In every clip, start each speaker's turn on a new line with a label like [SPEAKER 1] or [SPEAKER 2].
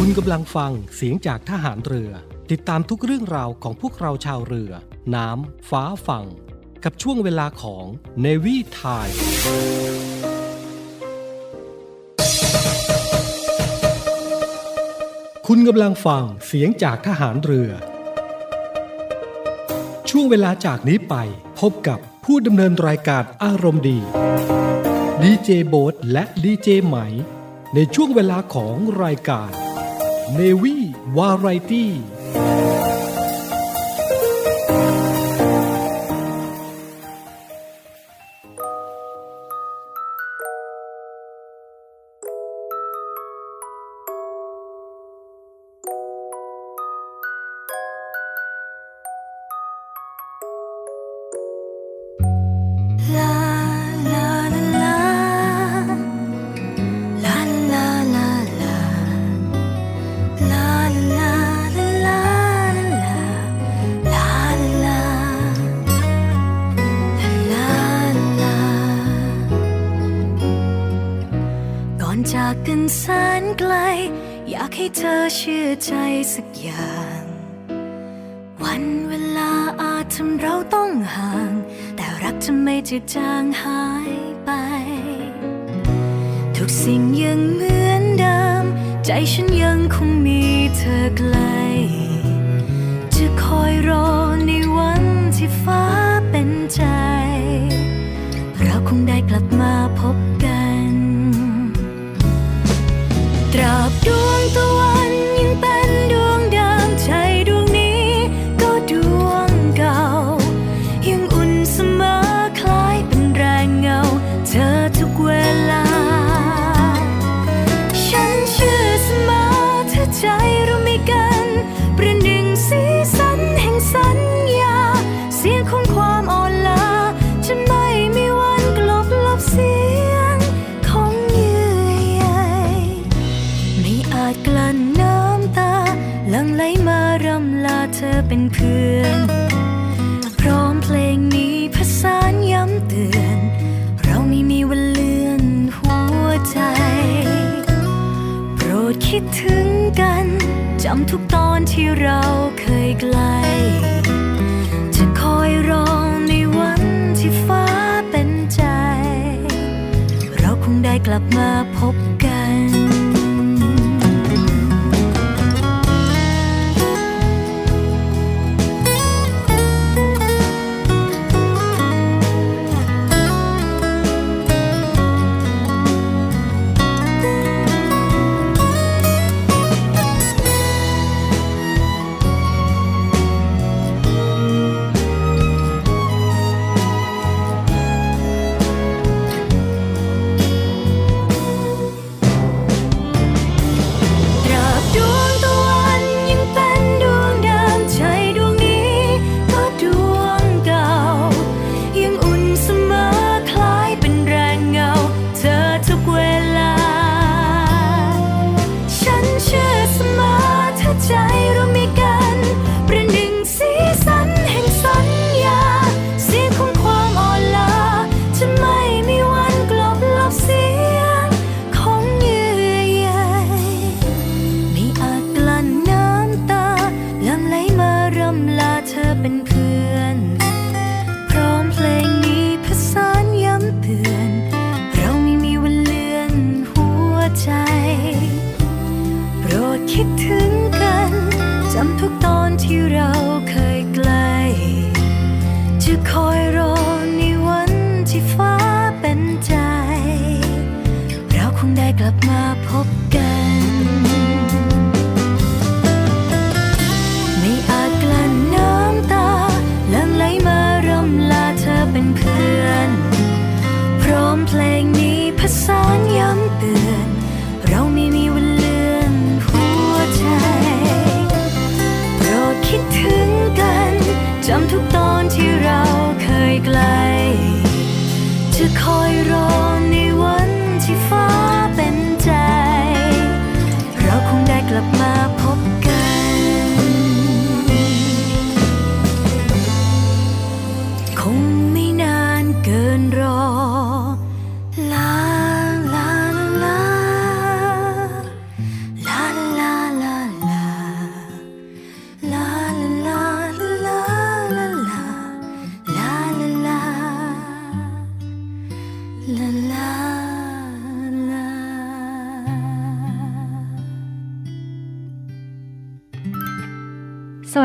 [SPEAKER 1] คุณกำลังฟังเสียงจากทหารเรือ ติดตามทุกเรื่องราวของพวกเราชาวเรือ น้ำ ฟ้าฝั่ง กับช่วงเวลาของเนวีไทคุณกำลังฟังเสียงจากทหารเรือ ช่วงเวลาจากนี้ไป พบกับผู้ดำเนินรายการอารมณ์ดีดีเจโบ๊ทและดีเจไหม ในช่วงเวลาของรายการ
[SPEAKER 2] Navy Variety ำทุกตอนที่เราเคยไกล จะคอยรอในวันที่ฟ้าเป็นใจ เราคงได้กลับมาพบ คิดถึงกันจำทุกตอนที่เราเคยใกล้จะคอยรอในวันที่ฟ้าเป็นใจ เราคงได้กลับมาพบ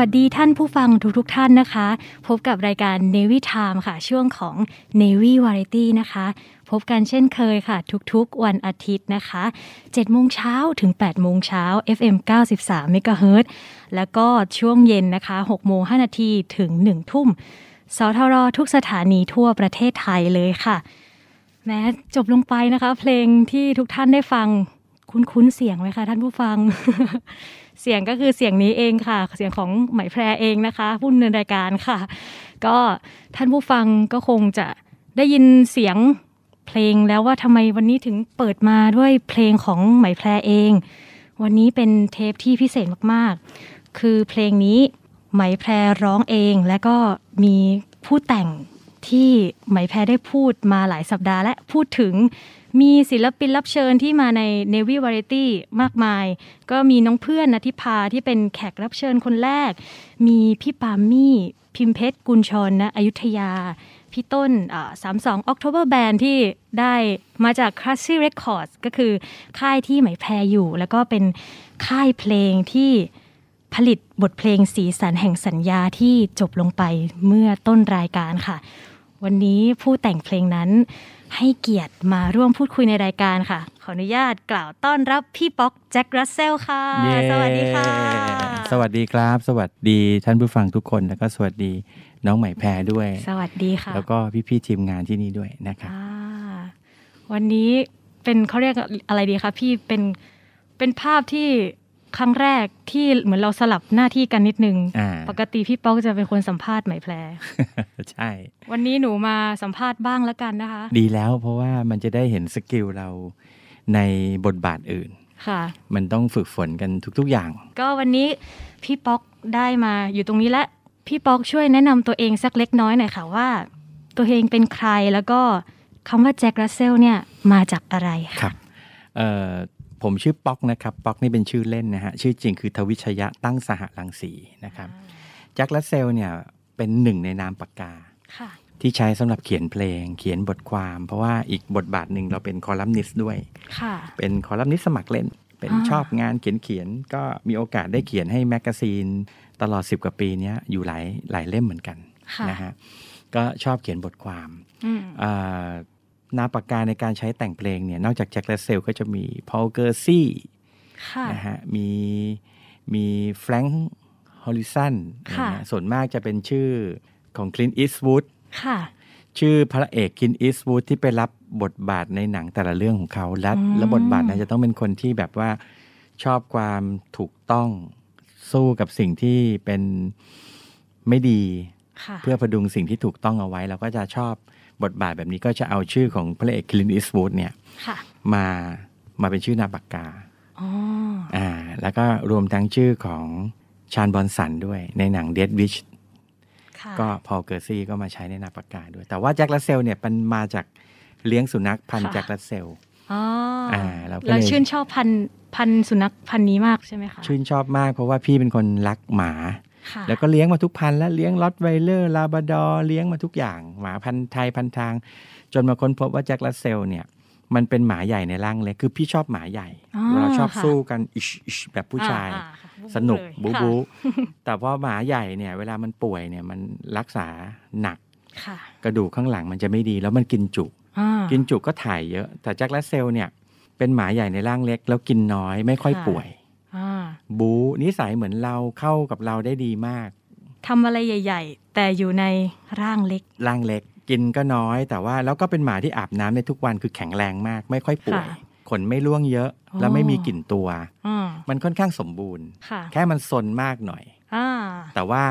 [SPEAKER 2] วั
[SPEAKER 3] สดีท่านผู้ฟังทุกๆทท่านนะคะ พบกับรายการ Navy Time ค่ะ ช่วงของ Navy Variety นะคะ พบกันเช่นเคยค่ะ ทุกๆ วันอาทิตย์นะคะ7โมงเช้าถึง8โมงเช้า FM 93 MHz แล้วก็ช่วงเย็นนะคะ6โมง5นาทีถึง 1 ทุ่มสทรทุกสถานีทั่วประเทศไทยเลยค่ะ แม้จบลงไปนะคะ เพลงที่ทุกท่านได้ฟังคุ้นๆเสียงไหมคะท่านผู้ฟัง เสียงก็คือเสียงนี้เองค่ะ เสียงของไหมแพรเองนะคะ ผู้ดำเนินรายการค่ะ ก็ท่านผู้ฟังก็คงจะได้ยินเสียงเพลงแล้วว่าทำไมวันนี้ถึงเปิดมาด้วยเพลงของไหมแพรเอง วันนี้เป็นเทปที่พิเศษมากๆ คือเพลงนี้ไหมแพรร้องเองและก็มีผู้แต่งที่ไหมแพรได้พูดมาหลายสัปดาห์และพูดถึง มีศิลปินรับเชิญที่มาใน Navy Variety มากมาย ก็มีน้องเพื่อนนทิพาที่เป็นแขกรับเชิญคนแรก มีพี่ปามี่ พิมเพชรกุลชนนะอยุธยา พี่ต้นสามสอง October Band ที่ได้มาจาก c l a s s y Records ก็คือค่ายที่ไหมแพรอยู่ แล้วก็เป็นค่ายเพลงที่ผลิตบทเพลงสีสันแห่งสัญญาที่จบลงไปเมื่อต้นรายการค่ะ วันนี้ผู้แต่งเพลงนั้น ให้เกียรติมาร่วมพูดคุยในรายการค่ะ ขออนุญาตกล่าวต้อนรับพี่ป๊อกแจ็ครัสเซลค่ะ สวัสดีค่ะ
[SPEAKER 4] สวัสดีครับ สวัสดีท่านผู้ฟังทุกคนแล้วก็สวัสดีน้องใหม่แพรด้วย
[SPEAKER 3] สวัสดีค่ะ
[SPEAKER 4] แล้วก็พี่ๆทีมงานที่นี่ด้วยนะครับ
[SPEAKER 3] วันนี้เป็นเขาเรียกอะไรดีคะพี่เป็นเป็นภาพที่ ครั้งแรกที่เหมือนเราสลับหน้าที่กันนิดนึง ปกติพี่ป๊อกจะเป็นคนสัมภาษณ์ไหมแพร
[SPEAKER 4] ใช่
[SPEAKER 3] วันนี้หนูมาสัมภาษณ์บ้างแล้วกันนะคะ
[SPEAKER 4] ดีแล้วเพราะว่ามันจะได้เห็น skill เราในบทบาทอื่น
[SPEAKER 3] ค่ะ
[SPEAKER 4] มันต้องฝึกฝนกันทุก ๆอย่าง
[SPEAKER 3] ก็วันนี้พี่ป๊อกได้มาอยู่ตรงนี้แล้วพี่ป๊อกช่วยแนะนำตัวเองสักเล็กน้อยหน่อยค่ะว่า ตัวเองเป็นใครแล้วก็คำว่าแจ็ครัสเซลเนี่ยมาจากอะไร
[SPEAKER 4] ครับ ผมชื่อป๊อกนะครับป๊อกนี่เป็นชื่อเล่นนะฮะชื่อจริงคือทวิชยะตั้งสหรังสีนะครับแจ็ครัสเซลเนี่ยเป็นหนึ่งในนามปากกาที่ใช้สำหรับเขียนเพลง เขียนบทความ เพราะว่าอีกบทบาทหนึ่งเราเป็นคอลัมนิสต์ด้วยเป็นคอลัมนิสต์สมัครเล่น เป็นชอบงานเขียนเขียนก็มีโอกาสได้เขียนให้ magazine ตลอด 10 กว่าปีนี้อยู่หลายหลายเล่มเหมือนกันนะฮะก็ชอบเขียนบทความ นามปากกาในการใช้แต่งเพลงเนี่ยนอกจากแจ็ครัสเซลก็จะมีพอลเคอร์ซี่นะฮะมีมีแฟรงค์ฮอลลิสันส่วนมากจะเป็นชื่อของคลินอิสวูดชื่อพระเอกคลินอิสวูดที่ไปรับบทบาทในหนังแต่ละเรื่องของเขา และและบทบาทนั้นจะต้องเป็นคนที่แบบว่าชอบความถูกต้องสู้กับสิ่งที่เป็นไม่ดี เพื่อพดุงสิ่งที่ถูกต้องเอาไว้ เราก็จะชอบ บทบาทแบบนี้ก็จะเอาชื่อของพระเอกคลินอิสวูดเนี่ยมามาเป็นชื่อนามปากกาอ่าแล้วก็รวมทั้งชื่อของชานบอนสันด้วยในหนัง Death Wish ก็พอลเคอร์ซี่ก็มาใช้ในนามปากกาด้วย แต่ว่าแจ็ครัสเซลเนี่ยมันมาจากเลี้ยงสุนัขพันธุ์แจ็ครัสเซล
[SPEAKER 3] อ่าเราชื่นชอบพันธุ์พันธุ์สุนัขพันธุ์นี้มากใช่ไหมคะ
[SPEAKER 4] ชื่นชอบมากเพราะว่าพี่เป็นคนรักหมา แล้วก็เลี้ยงมาทุกพันธุ์แล้วเลี้ยงร็อตไวเลอร์ลาบราดอร์เลี้ยงมาทุกอย่าง หมาพันธุ์ไทยพันธุ์ทาง จนมาค้นพบว่าแจ็คลัสเซลเนี่ยมันเป็นหมาใหญ่ในร่างเล็กคือพี่ชอบหมาใหญ่เราชอบสู้กันอิชแบบผู้ชาย สนุกบูบูแต่พอหมาใหญ่เนี่ย เวลามันป่วยเนี่ยมันรักษาหนักกระดูกข้างหลังมันจะไม่ดีแล้วมันกินจุ กินจุก็ถ่ายเยอะ แต่แจ็คลัสเซลเนี่ยเป็นหมาใหญ่ในร่างเล็ก แล้วกินน้อยไม่ค่อยป่วย บูนิสัยเหมือนเราเข้ากับเราได้ดีมาก
[SPEAKER 3] ทำอะไรใหญ่ ๆ แต่อยู่ในร่างเล็ก
[SPEAKER 4] ร่างเล็กกินก็น้อย แต่ว่าแล้วก็เป็นหมาที่อาบน้ำในทุกวันคือแข็งแรงมาก ไม่ค่อยป่วยขนไม่ร่วงเยอะ แล้วไม่มีกลิ่นตัว มันค่อนข้างสมบูรณ์ แค่มันซนมากหน่อยอแต่ว่า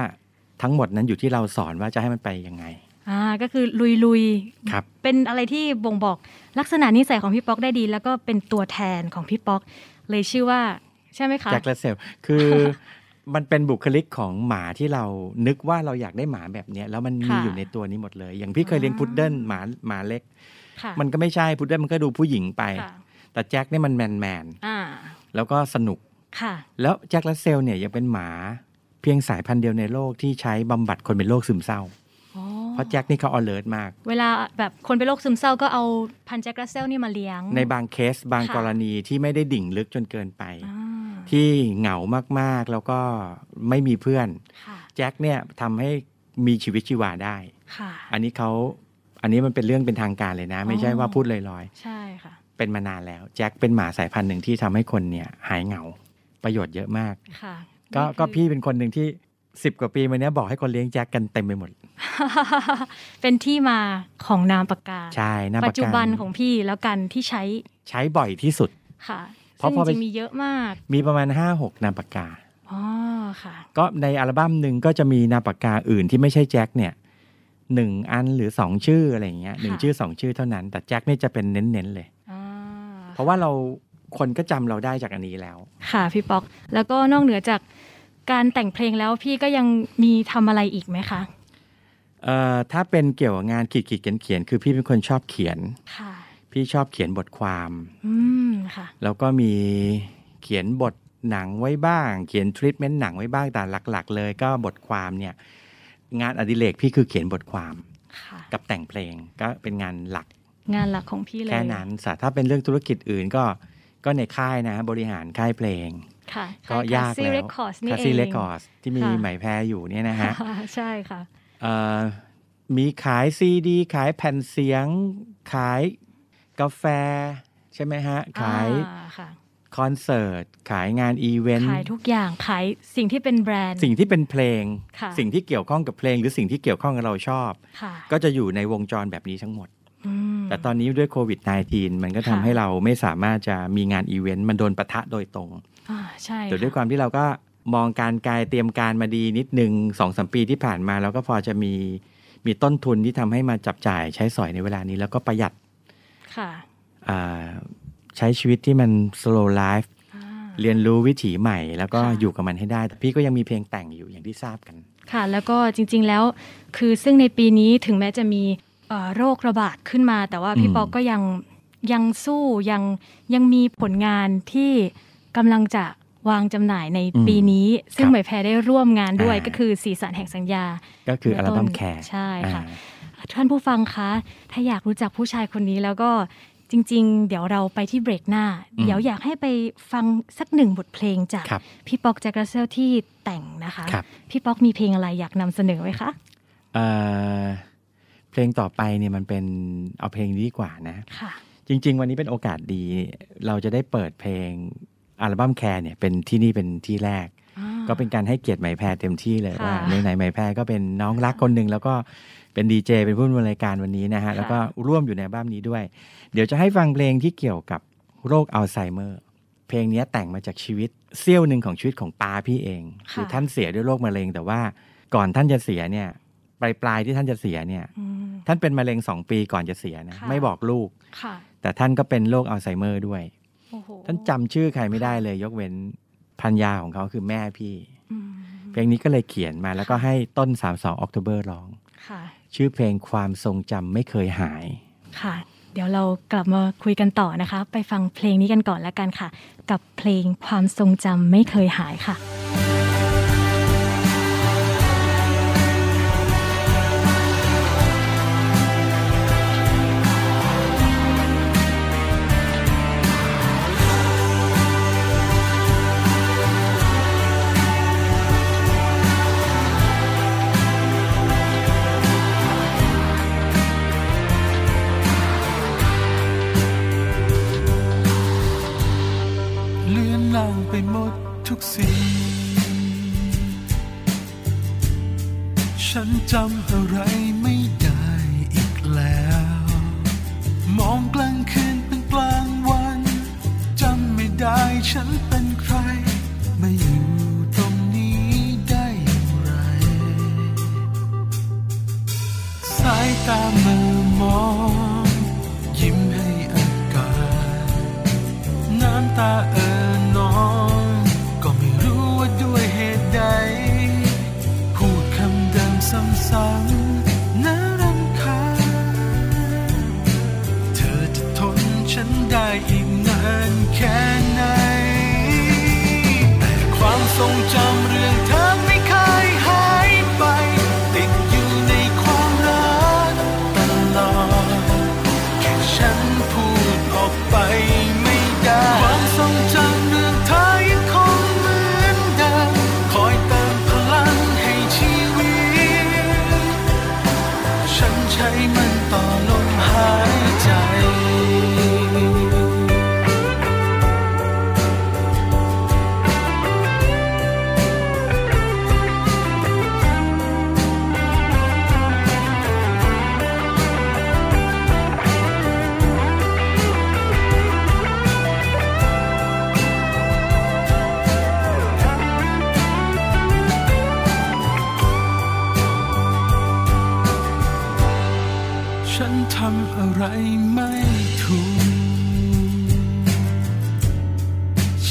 [SPEAKER 4] ทั้งหมดนั้นอยู่ที่เราสอนว่าจะให้มันไปยังไง
[SPEAKER 3] อ่าก็คือลุยลุย
[SPEAKER 4] ครับ
[SPEAKER 3] เป็นอะไรที่บ่งบอกลักษณะนิสัยของพี่ป๊อกได้ดี แล้วก็เป็นตัวแทนของพี่ป๊อก เลยชื่อว่า ใช่ไหมคะ
[SPEAKER 4] แจ็คและเซลคือมันเป็นบุคลิกของหมาที่เรานึกว่าเราอยากได้หมาแบบนี้แล้วมันมีอยู่ในตัวนี้หมดเลย อย่างพี่เคยเลี้ยงพุดเดิ้ลหมาหมาเล็ก มันก็ไม่ใช่พุดเดิ้ลมันก็ดูผู้หญิงไป แต่แจ็คนี่มันแมนแมนแล้วก็สนุกแล้วแจ็ครัสเซลเนี่ยยังเป็นหมาเพียงสายพันธุ์เดียวในโลกที่ใช้บำบัดคนเป็นโรคซึมเศร้าเพราะแจ็คนี่เขา alert มาก
[SPEAKER 3] เวลาแบบคนเป็นโรคซึมเศร้าก็เอาพันแจ็ครัสเซลนี่มาเลี้ยง
[SPEAKER 4] ในบางเคสบางกรณีที่ไม่ได้ดิ่งลึกจนเกินไป ที่เหงามากๆ แล้วก็ไม่มีเพื่อนแจ็คเนี่ยทำให้มีชีวิตชีวาได้อันนี้เขาอันนี้มันเป็นเรื่องเป็นทางการเลยนะ ไม่ใช่ว่าพูดลอย
[SPEAKER 3] ๆ ใช่ค่ะ
[SPEAKER 4] เป็นมานานแล้ว แจ็คเป็นหมาสายพันธุ์หนึ่งที่ทำให้คนเนี่ยหายเหงาประโยชน์เยอะมาก
[SPEAKER 3] ค่ะ
[SPEAKER 4] ก็ก็พี่เป็นคนหนึ่งที่สิบกว่าปีมาเนี้ยบอกให้คนเลี้ยงแจ็คกันเต็มไปหมด
[SPEAKER 3] เป็นที่มาของนามปากกา
[SPEAKER 4] ใช่นามปากกาปั
[SPEAKER 3] จจุบันของพี่แล้วกันที่ใช้
[SPEAKER 4] ใช้บ่อยที่สุด
[SPEAKER 3] ค่ะ เพราะพอจริงมีเยอะมาก
[SPEAKER 4] มีประมาณห้าหกนามปากกา
[SPEAKER 3] อ๋อค่ะ
[SPEAKER 4] ก็ในอัลบั้มหนึ่งก็จะมีนามปากกาอื่นที่ไม่ใช่แจ็คเนี่ยหนึ่งอันหรือสองชื่ออะไรเงี้ยหนึ่งชื่อสองชื่อเท่านั้น แต่แจ็คนี่จะเป็นเน้นๆเลยเพราะว่าเราคนก็จำเราได้จากอันนี้แล้ว
[SPEAKER 3] ค่ะพี่ป๊อก แล้วก็นอกเหนือจากการแต่งเพลงแล้วพี่ก็ยังมีทำอะไรอีกไหมคะ
[SPEAKER 4] เอ่อถ้าเป็นเกี่ยวกับงานขีดขีดเขียนเขียนคือพี่เป็นคนชอบเขียน
[SPEAKER 3] ค่ะ
[SPEAKER 4] พี่ชอบเขียนบทความ
[SPEAKER 3] อืมค่ะ
[SPEAKER 4] แล้วก็มีเขียนบทหนังไว้บ้าง เขียนทริปเมนต์หนังไว้บ้างแต่หลัก ๆ เลยก็บทความเนี่ยงานอดิเรกพี่คือเขียนบทความกับแต่งเพลงก็เป็นงานหลัก
[SPEAKER 3] งานหลักของพี่เลยแค่
[SPEAKER 4] นั้นสถ้าเป็นเรื่องธุรกิจอื่นก็ก็ในค่ายนะบริหารค่ายเพลงก็ยากแล้วคา
[SPEAKER 3] ซี
[SPEAKER 4] เรคคอร์สที่มีไหมแพรอยู่เนี่ยนะฮะ
[SPEAKER 3] ใช่ค่ะ
[SPEAKER 4] มีขายซีดี ขายแผ่นเสียงขาย กาแฟ ใช่ไหมฮะ ขายคอนเสิร์ต ขายงานอีเวนต์
[SPEAKER 3] ขายทุกอย่าง ขายสิ่งที่เป็นแบรนด์
[SPEAKER 4] สิ่งที่เป็นเพลง สิ่งที่เกี่ยวข้องกับเพลง หรือสิ่งที่เกี่ยวข้องกับเราชอบ ก็จะอยู่ในวงจรแบบนี้ทั้งหมด แต่ตอนนี้ด้วยโควิด -19 มันก็ทำให้เราไม่สามารถจะมีงานอีเวนต์ มันโดนปะทะโดยตรง
[SPEAKER 3] ใช่
[SPEAKER 4] แต่ด้วยความที่เราก็มองการกายเตรียมการมาดีนิดนึงสองสมปีที่ผ่านมาเราก็พอจะมีมีต้นทุนที่ทำให้มาจับจ่ายใช้สอยในเวลานี้ แล้วก็ประหยัด
[SPEAKER 3] ค่ะ
[SPEAKER 4] ใช้ชีวิตที่มัน slow life เรียนรู้วิถีใหม่ แล้วก็อยู่กับมันให้ได้ แต่พี่ก็ยังมีเพลงแต่งอยู่อย่างที่ทราบกัน
[SPEAKER 3] ค่ะ แล้วก็จริง ๆ แล้วคือซึ่งในปีนี้ถึงแม้จะมีโรคระบาดขึ้นมา แต่ว่าพี่ปอกก็ยังยังสู้ยังยังมีผลงานที่กำลังจะวางจำหน่ายในปีนี้ ซึ่งหมายแพรได้ร่วมงานด้วยก็คือสีสันแห่งสัญญา
[SPEAKER 4] ก็คืออัลบั้มแคร์
[SPEAKER 3] ใช่ค่ะ ท่านผู้ฟังคะ ถ้าอยากรู้จักผู้ชายคนนี้แล้วก็จริง ๆ เดี๋ยวเราไปที่เบรกหน้า เดี๋ยวอยากให้ไปฟังสักหนึ่งบทเพลงจากพี่ป๊อกแจ็ครัสเซลที่แต่งนะคะพี่ป๊อกมีเพลงอะไรอยากนำเสนอไหมคะ
[SPEAKER 4] เพลงต่อไปเนี่ยมันเป็นเอาเพลงนี้ดีกว่านะ
[SPEAKER 3] ค่ะ
[SPEAKER 4] จริง ๆ วันนี้เป็นโอกาสดี เราจะได้เปิดเพลงอัลบั้มแคร์เนี่ยเป็นที่นี่เป็นที่แรก ก็เป็นการให้เกียรติไหมแพรเต็มที่เลยว่าในไหนไหมแพรก็เป็นน้องรักคนหนึ่งแล้วก็ เป็นดีเจเป็นผู้ดำเนินรายการวันนี้นะฮะ แล้วก็ร่วมอยู่ในอัลบั้มนี้ด้วย เดี๋ยวจะให้ฟังเพลงที่เกี่ยวกับโรคอัลไซเมอร์ เพลงนี้แต่งมาจากชีวิตเสี้ยวหนึ่งของชีวิตของป้าพี่เอง คือท่านเสียด้วยโรคมะเร็ง แต่ว่าก่อนท่านจะเสียเนี่ยปลายปลายที่ท่านจะเสียเนี่ย ท่านเป็นมะเร็งสองปีก่อนจะเสียนะไม่บอกลูกแต่ท่านก็เป็นโรคอัลไซเมอร์ด้วยท่านจำชื่อใครไม่ได้เลย ยกเว้นภรรยาของเขาคือแม่พี่ เพลงนี้ก็เลยเขียนมาแล้วก็ให้ต้นสามสอง October ร้อง ชื่อเพลงความทรงจำไม่เคยหาย
[SPEAKER 3] ค่ะ เดี๋ยวเรากลับมาคุยกันต่อนะคะ ไปฟังเพลงนี้กันก่อนแล้วกันค่ะ กับเพลงความทรงจำไม่เคยหายค่ะ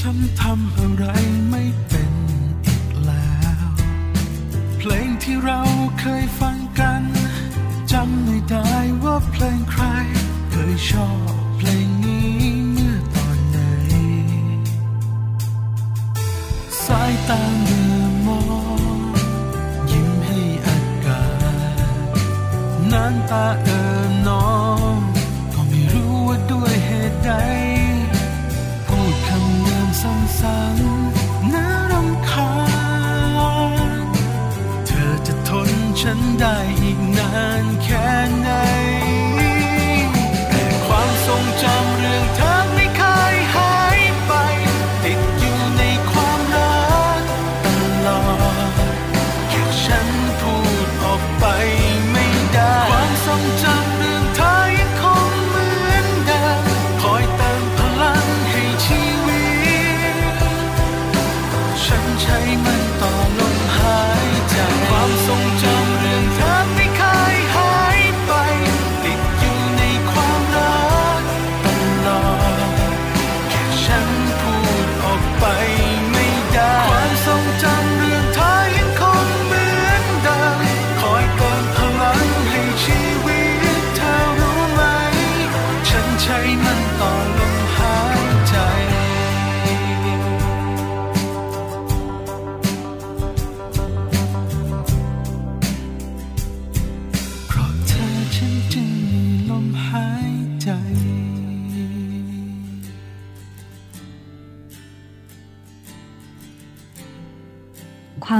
[SPEAKER 5] ฉันทำอะไรไม่เป็นอีกแล้ว เพลงที่เราเคยฟังกันจำไม่ได้ว่าเพลงใคร เคยชอบเพลงนี้เมื่อตอนไหน สายตาเมื่อมองยิ้มให้อากาศน้ำตาเอ่อน้องก็ไม่รู้ว่าด้วยเหตุใดา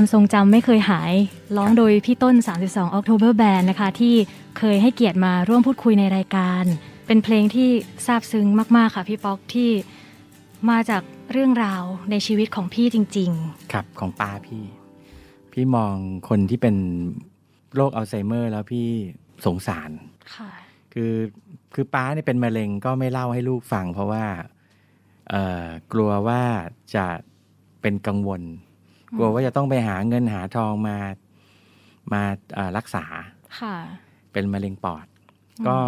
[SPEAKER 5] ความทรงจำไม่เคยหาย ร้อง
[SPEAKER 3] โดยพี่ต้น 32 October Band นะคะ ที่เคยให้เกียรติมาร่วมพูดคุยในรายการ เป็นเพลงที่ซาบซึ้งมาก ๆ ค่ะพี่ป๊อกที่มาจากเรื่องราวในชีวิตของพี่จริง
[SPEAKER 4] ครับของป้าพี่ พี่มองคนที่เป็นโรคอัลไซเมอร์ แล้วพี่สงสาร
[SPEAKER 3] ๆค่ะ
[SPEAKER 4] คือคือป้าเนี่ยเป็นมะเร็งก็ไม่เล่าให้ลูกฟัง เพราะว่าเอ่อกลัวว่าจะเป็นกังวล กลัวว่าจะต้องไปหาเงินหาทองมามาเอ่อรักษา
[SPEAKER 3] ค่ะ
[SPEAKER 4] เป็นมะเร็งปอด ก็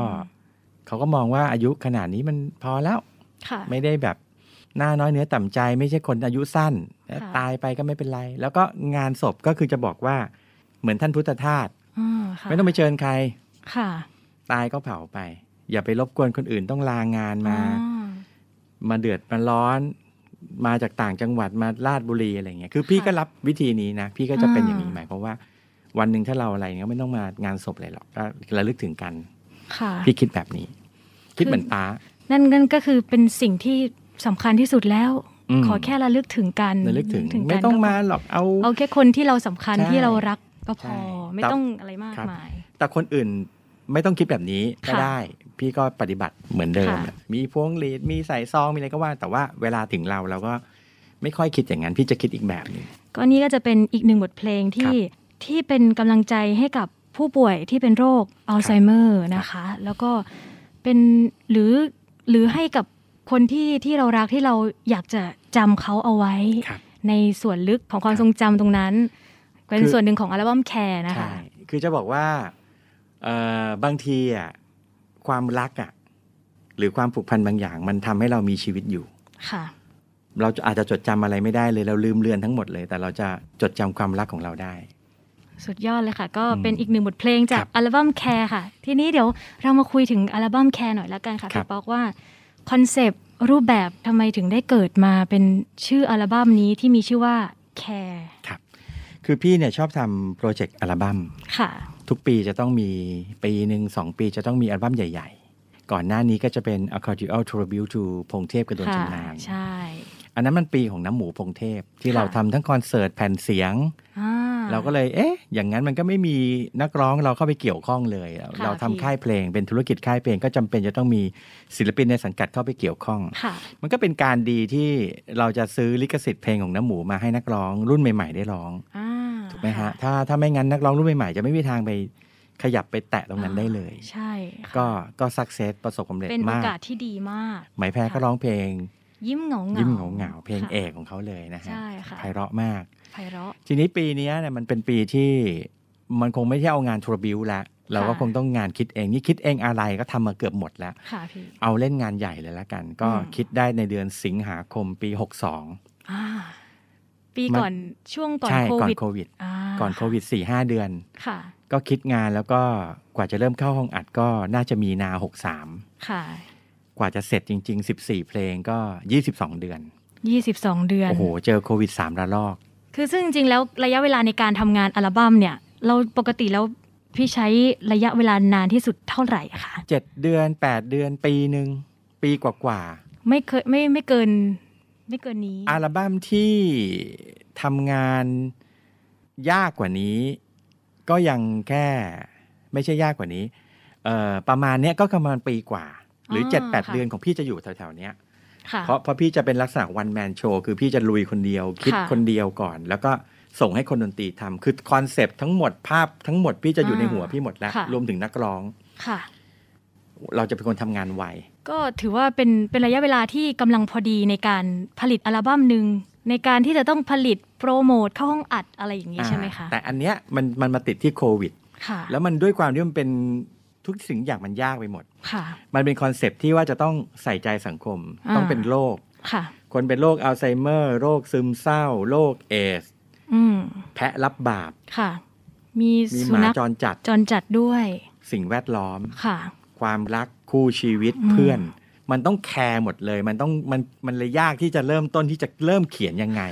[SPEAKER 4] เขาก็มองว่าอายุขนาดนี้มันพอแล้ว
[SPEAKER 3] ค่ะ
[SPEAKER 4] ไม่ได้แบบหน้าน้อยเนื้อต่ำใจ ไม่ใช่คนอายุสั้น
[SPEAKER 3] ค่ะ
[SPEAKER 4] ตายไปก็ไม่เป็นไร แล้วก็งานศพก็คือจะบอกว่าเหมือนท่านพุทธทาส
[SPEAKER 3] อ่าค่ะ
[SPEAKER 4] ไม่ต้องไปเชิญใคร
[SPEAKER 3] ค่ะ
[SPEAKER 4] ตายก็เผาไป อย่าไปรบกวนคนอื่นต้องลางานมา
[SPEAKER 3] อ่า
[SPEAKER 4] มาเดือดมาร้อน มาจากต่างจังหวัดมาลาดบุรีอะไรเงี้ยคือพี่
[SPEAKER 3] ค่ะ
[SPEAKER 4] ก็รับวิธีนี้นะ พี่ก็จะเป็นอย่างนี้
[SPEAKER 3] อ่า
[SPEAKER 4] หมายความว่า วันหนึ่งถ้าเราอะไรเงี้ยไม่ต้องมางานศพเลยหรอกก็ระลึกถึงกัน
[SPEAKER 3] ค่ะ
[SPEAKER 4] พี่คิดแบบนี้ คิดเหมือนป้า
[SPEAKER 3] นั่นนั่นก็คือเป็นสิ่งที่สำคัญที่สุดแล้ว
[SPEAKER 4] อืม
[SPEAKER 3] ขอแค่ระลึกถึงกัน
[SPEAKER 4] ระลึกถึง
[SPEAKER 3] กัน
[SPEAKER 4] ไม่ต้อง
[SPEAKER 3] ก็พ
[SPEAKER 4] มาหรอกเอา
[SPEAKER 3] เอาแค่คนที่เราสำคัญ
[SPEAKER 4] ใช่
[SPEAKER 3] ที่เรารักก็พ
[SPEAKER 4] ใช่
[SPEAKER 3] อไม่
[SPEAKER 4] แต่
[SPEAKER 3] ต้องอะไรมาก
[SPEAKER 4] ครับ
[SPEAKER 3] มาย
[SPEAKER 4] แต่คนอื่นไม่ต้องคิดแบบนี้ก็
[SPEAKER 3] ค่ะ
[SPEAKER 4] ได้ พี่ก็ปฏิบัติเหมือนเดิม
[SPEAKER 3] ค่ะ
[SPEAKER 4] มีพวงหลีดมีใส่ซองมีอะไรก็ว่า แต่ว่าเวลาถึงเราเราก็ไม่ค่อยคิดอย่างนั้น พี่จะคิดอีกแบบหนึง
[SPEAKER 3] ก็นี่ก็จะเป็นอีกหนึ่งบทเพลงที่ที่เป็นกำลังใจให้กับผู้ป่วยที่เป็นโรคอัลไซเมอร์นะคะ แล้วก็เป็นหรือหรือให้กับคนที่ที่เรารักที่เราอยากจะจำเขาเอาไว้
[SPEAKER 4] ครับ
[SPEAKER 3] ในส่วนลึกของความทรงจำตรงนั้น เป็น
[SPEAKER 4] คือ
[SPEAKER 3] ส่วนหนึ่งของอัลบั้ม Care นะคะ
[SPEAKER 4] ใช่คือจะบอกว่าเอ่อบางทีอะ ความรักอะหรือความผูกพันบางอย่าง มันทำให้เรามีชีวิตอยู่
[SPEAKER 3] ค่ะ
[SPEAKER 4] เราอาจจะจดจำอะไรไม่ได้เลยเราลืมเลือนทั้งหมดเลย แต่เราจะจดจำความรักของเราได้
[SPEAKER 3] สุดยอดเลยค่ะ ก็
[SPEAKER 4] อืม
[SPEAKER 3] เป็นอีกหนึ่งบทเพลงจาก
[SPEAKER 4] กับ
[SPEAKER 3] อัลบั้ม Care ค่ะ ทีนี้เดี๋ยวเรามาคุยถึงอัลบั้ม Care หน่อยละกันค่ะ
[SPEAKER 4] ครับ
[SPEAKER 3] พี่ป๊อกว่าคอนเซปต์รูปแบบทำไมถึงได้เกิดมาเป็นชื่ออัลบั้มนี้ที่มีชื่อว่าแคร์
[SPEAKER 4] ครับ คือพี่เนี่ยชอบทำโปรเจกต์อัลบั้ม
[SPEAKER 3] ค่ะ
[SPEAKER 4] ทุกปีจะต้องมีปีหนึ่งสองปีจะต้องมีอัลบั้มใหญ่ ๆ ก่อนหน้านี้ก็จะเป็น Accordial Tribute to พงเทพกระโดน
[SPEAKER 3] ค่ะ
[SPEAKER 4] ชำนาญ
[SPEAKER 3] ใช่
[SPEAKER 4] อันนั้นมันปีของน้าหมูพงษ์เทพที่
[SPEAKER 3] ค่ะ
[SPEAKER 4] เราทำทั้งคอนเสิร์ตแผ่นเสียง
[SPEAKER 3] อ่า
[SPEAKER 4] เราก็เลยเอ๊ะ อย่างนั้นมันก็ไม่มีนักร้องเราเข้าไปเกี่ยวข้องเลย
[SPEAKER 3] ค่ะ
[SPEAKER 4] เราทำ
[SPEAKER 3] พี่
[SPEAKER 4] ค่ายเพลงเป็นธุรกิจค่ายเพลงก็จำเป็นจะต้องมีศิลปินในสังกัดเข้าไปเกี่ยวข้อง
[SPEAKER 3] ค่ะ
[SPEAKER 4] มันก็เป็นการดีที่เราจะซื้อลิขสิทธิ์เพลงของน้ำหมูมาให้นักร้องรุ่นใหม่ ๆ ได้ร้อง
[SPEAKER 3] อ่า
[SPEAKER 4] ถูกไหมฮะ
[SPEAKER 3] ค่
[SPEAKER 4] ถ้าถ้าไม่งั้นนักร้องรุ่นใหม่ๆจะไม่มีทางไปขยับไปแตะตรงนั้นได้เลย
[SPEAKER 3] ใช่ค่ะ
[SPEAKER 4] ก็ก็สักเซสประสบความสำเร็จ
[SPEAKER 3] เป็นโอ
[SPEAKER 4] มาก
[SPEAKER 3] กาสที่ดีมาก
[SPEAKER 4] ไหมแพ้ก็ร้องเพลง
[SPEAKER 3] ยิ้มเหงาๆ
[SPEAKER 4] ยิ้มเหงาเหงาๆเพลง
[SPEAKER 3] ค่ะ
[SPEAKER 4] เอกของเขาเลยนะฮะ
[SPEAKER 3] ใช่ค่ะ
[SPEAKER 4] ไพเราะมาก
[SPEAKER 3] ไพเราะ
[SPEAKER 4] ทีนี้ปีเนี้ยเนี่ยมันเป็นปีที่มันคงไม่ใช่เอางานทรบิวละเราก็คงต้องงานคิดเองนี่คิดเองอะไรก็ทำมาเกือบหมดแล้ว
[SPEAKER 3] ค่ะพี่
[SPEAKER 4] เอาเล่นงานใหญ่เลยละกัน ก็คิดได้ในเดือนสิงหาคมปี 62
[SPEAKER 3] อ่า ปีก่อนช่วงก่อน
[SPEAKER 4] ใช่
[SPEAKER 3] โค
[SPEAKER 4] ก่อน
[SPEAKER 3] วิด
[SPEAKER 4] โควิด
[SPEAKER 3] อ่า
[SPEAKER 4] ก่อนโควิด4ี่ห้าเดือน
[SPEAKER 3] ค่ะ
[SPEAKER 4] ก็คิดงานแล้วก็กว่าจะเริ่มเข้าห้องอัดก็น่าจะมีนา63
[SPEAKER 3] ค่ะ
[SPEAKER 4] กว่าจะเสร็จจริง ๆ 14 เพลงก็22เดือน
[SPEAKER 3] ยี่สิบสองเดือน
[SPEAKER 4] โอ้โหเจอโควิด3ระลอก
[SPEAKER 3] คือซึ่งจริงๆแล้วระยะเวลาในการทำงานอัลบั้มเนี่ย เราปกติแล้วพี่ใช้ระยะเวลานานที่สุดเท่าไหร่อะคะ
[SPEAKER 4] 7เดือน8เดือนปีหนึ่งปีกว่า
[SPEAKER 3] ไม่เคยไม่ไม่เกิน ไม่เกินนี้
[SPEAKER 4] ๆอัลบั้มที่ทำงานยากกว่านี้ ก็ยังแค่ไม่ใช่ยากกว่านี้เอ่อประมาณเนี้ยก็ประมาณปีกว่า หรือ
[SPEAKER 3] อ๋อ
[SPEAKER 4] 7 8
[SPEAKER 3] ค่ะ
[SPEAKER 4] เดือนของพี่จะอยู่แถวๆเนี้ย
[SPEAKER 3] ค่ะ
[SPEAKER 4] เพราะเพราะพี่จะเป็นลักษณะ one man show คือพี่จะลุยคนเดียว คิด
[SPEAKER 3] ค่ะ
[SPEAKER 4] คนเดียวก่อน แล้วก็ส่งให้คนดนตรีทำคือคอนเซปต์ทั้งหมดภาพทั้งหมดพี่จะอยู่ในหัวพี่หมดแล้ว
[SPEAKER 3] ค่ะ
[SPEAKER 4] รวมถึงนักร้อง
[SPEAKER 3] ค่ะ
[SPEAKER 4] เราจะเป็นคนทำงานไว
[SPEAKER 3] ก็ถือว่าเป็นเป็นระยะเวลาที่กำลังพอดีในการผลิตอัลบั้มหนึ่งในการที่จะต้องผลิตโปรโมทเข้าห้องอัดอะไรอย่างนี้ใช่ไหมคะ
[SPEAKER 4] แต่อันเนี้ยมันมันมาติดที่โควิด
[SPEAKER 3] ค่ะ
[SPEAKER 4] แล้วมันด้วยความที่มันเป็นทุกสิ่งอย่างมันยากไปหมด
[SPEAKER 3] ค่ะ
[SPEAKER 4] มันเป็นคอนเซปต์ที่ว่าจะต้องใส่ใจสังคม
[SPEAKER 3] อ่า
[SPEAKER 4] ต้องเป็นโรค
[SPEAKER 3] ค่ะ
[SPEAKER 4] คนเป็นโรคอัลไซเมอร์โรคซึมเศร้าโรคเอดส์
[SPEAKER 3] อืม
[SPEAKER 4] แพะรับบาป
[SPEAKER 3] ค่ะ มี
[SPEAKER 4] มี
[SPEAKER 3] สุนัข
[SPEAKER 4] หมาจรจัด
[SPEAKER 3] จรจัดด้วย
[SPEAKER 4] สิ่งแวดล้อม
[SPEAKER 3] ค่ะ
[SPEAKER 4] ความรัก คู่ชีวิต
[SPEAKER 3] อืม
[SPEAKER 4] เพื่อน มันต้องแคร์หมดเลย มันต้องมันมันเลยยากที่จะเริ่มต้นที่จะเริ่มเขียนยังไง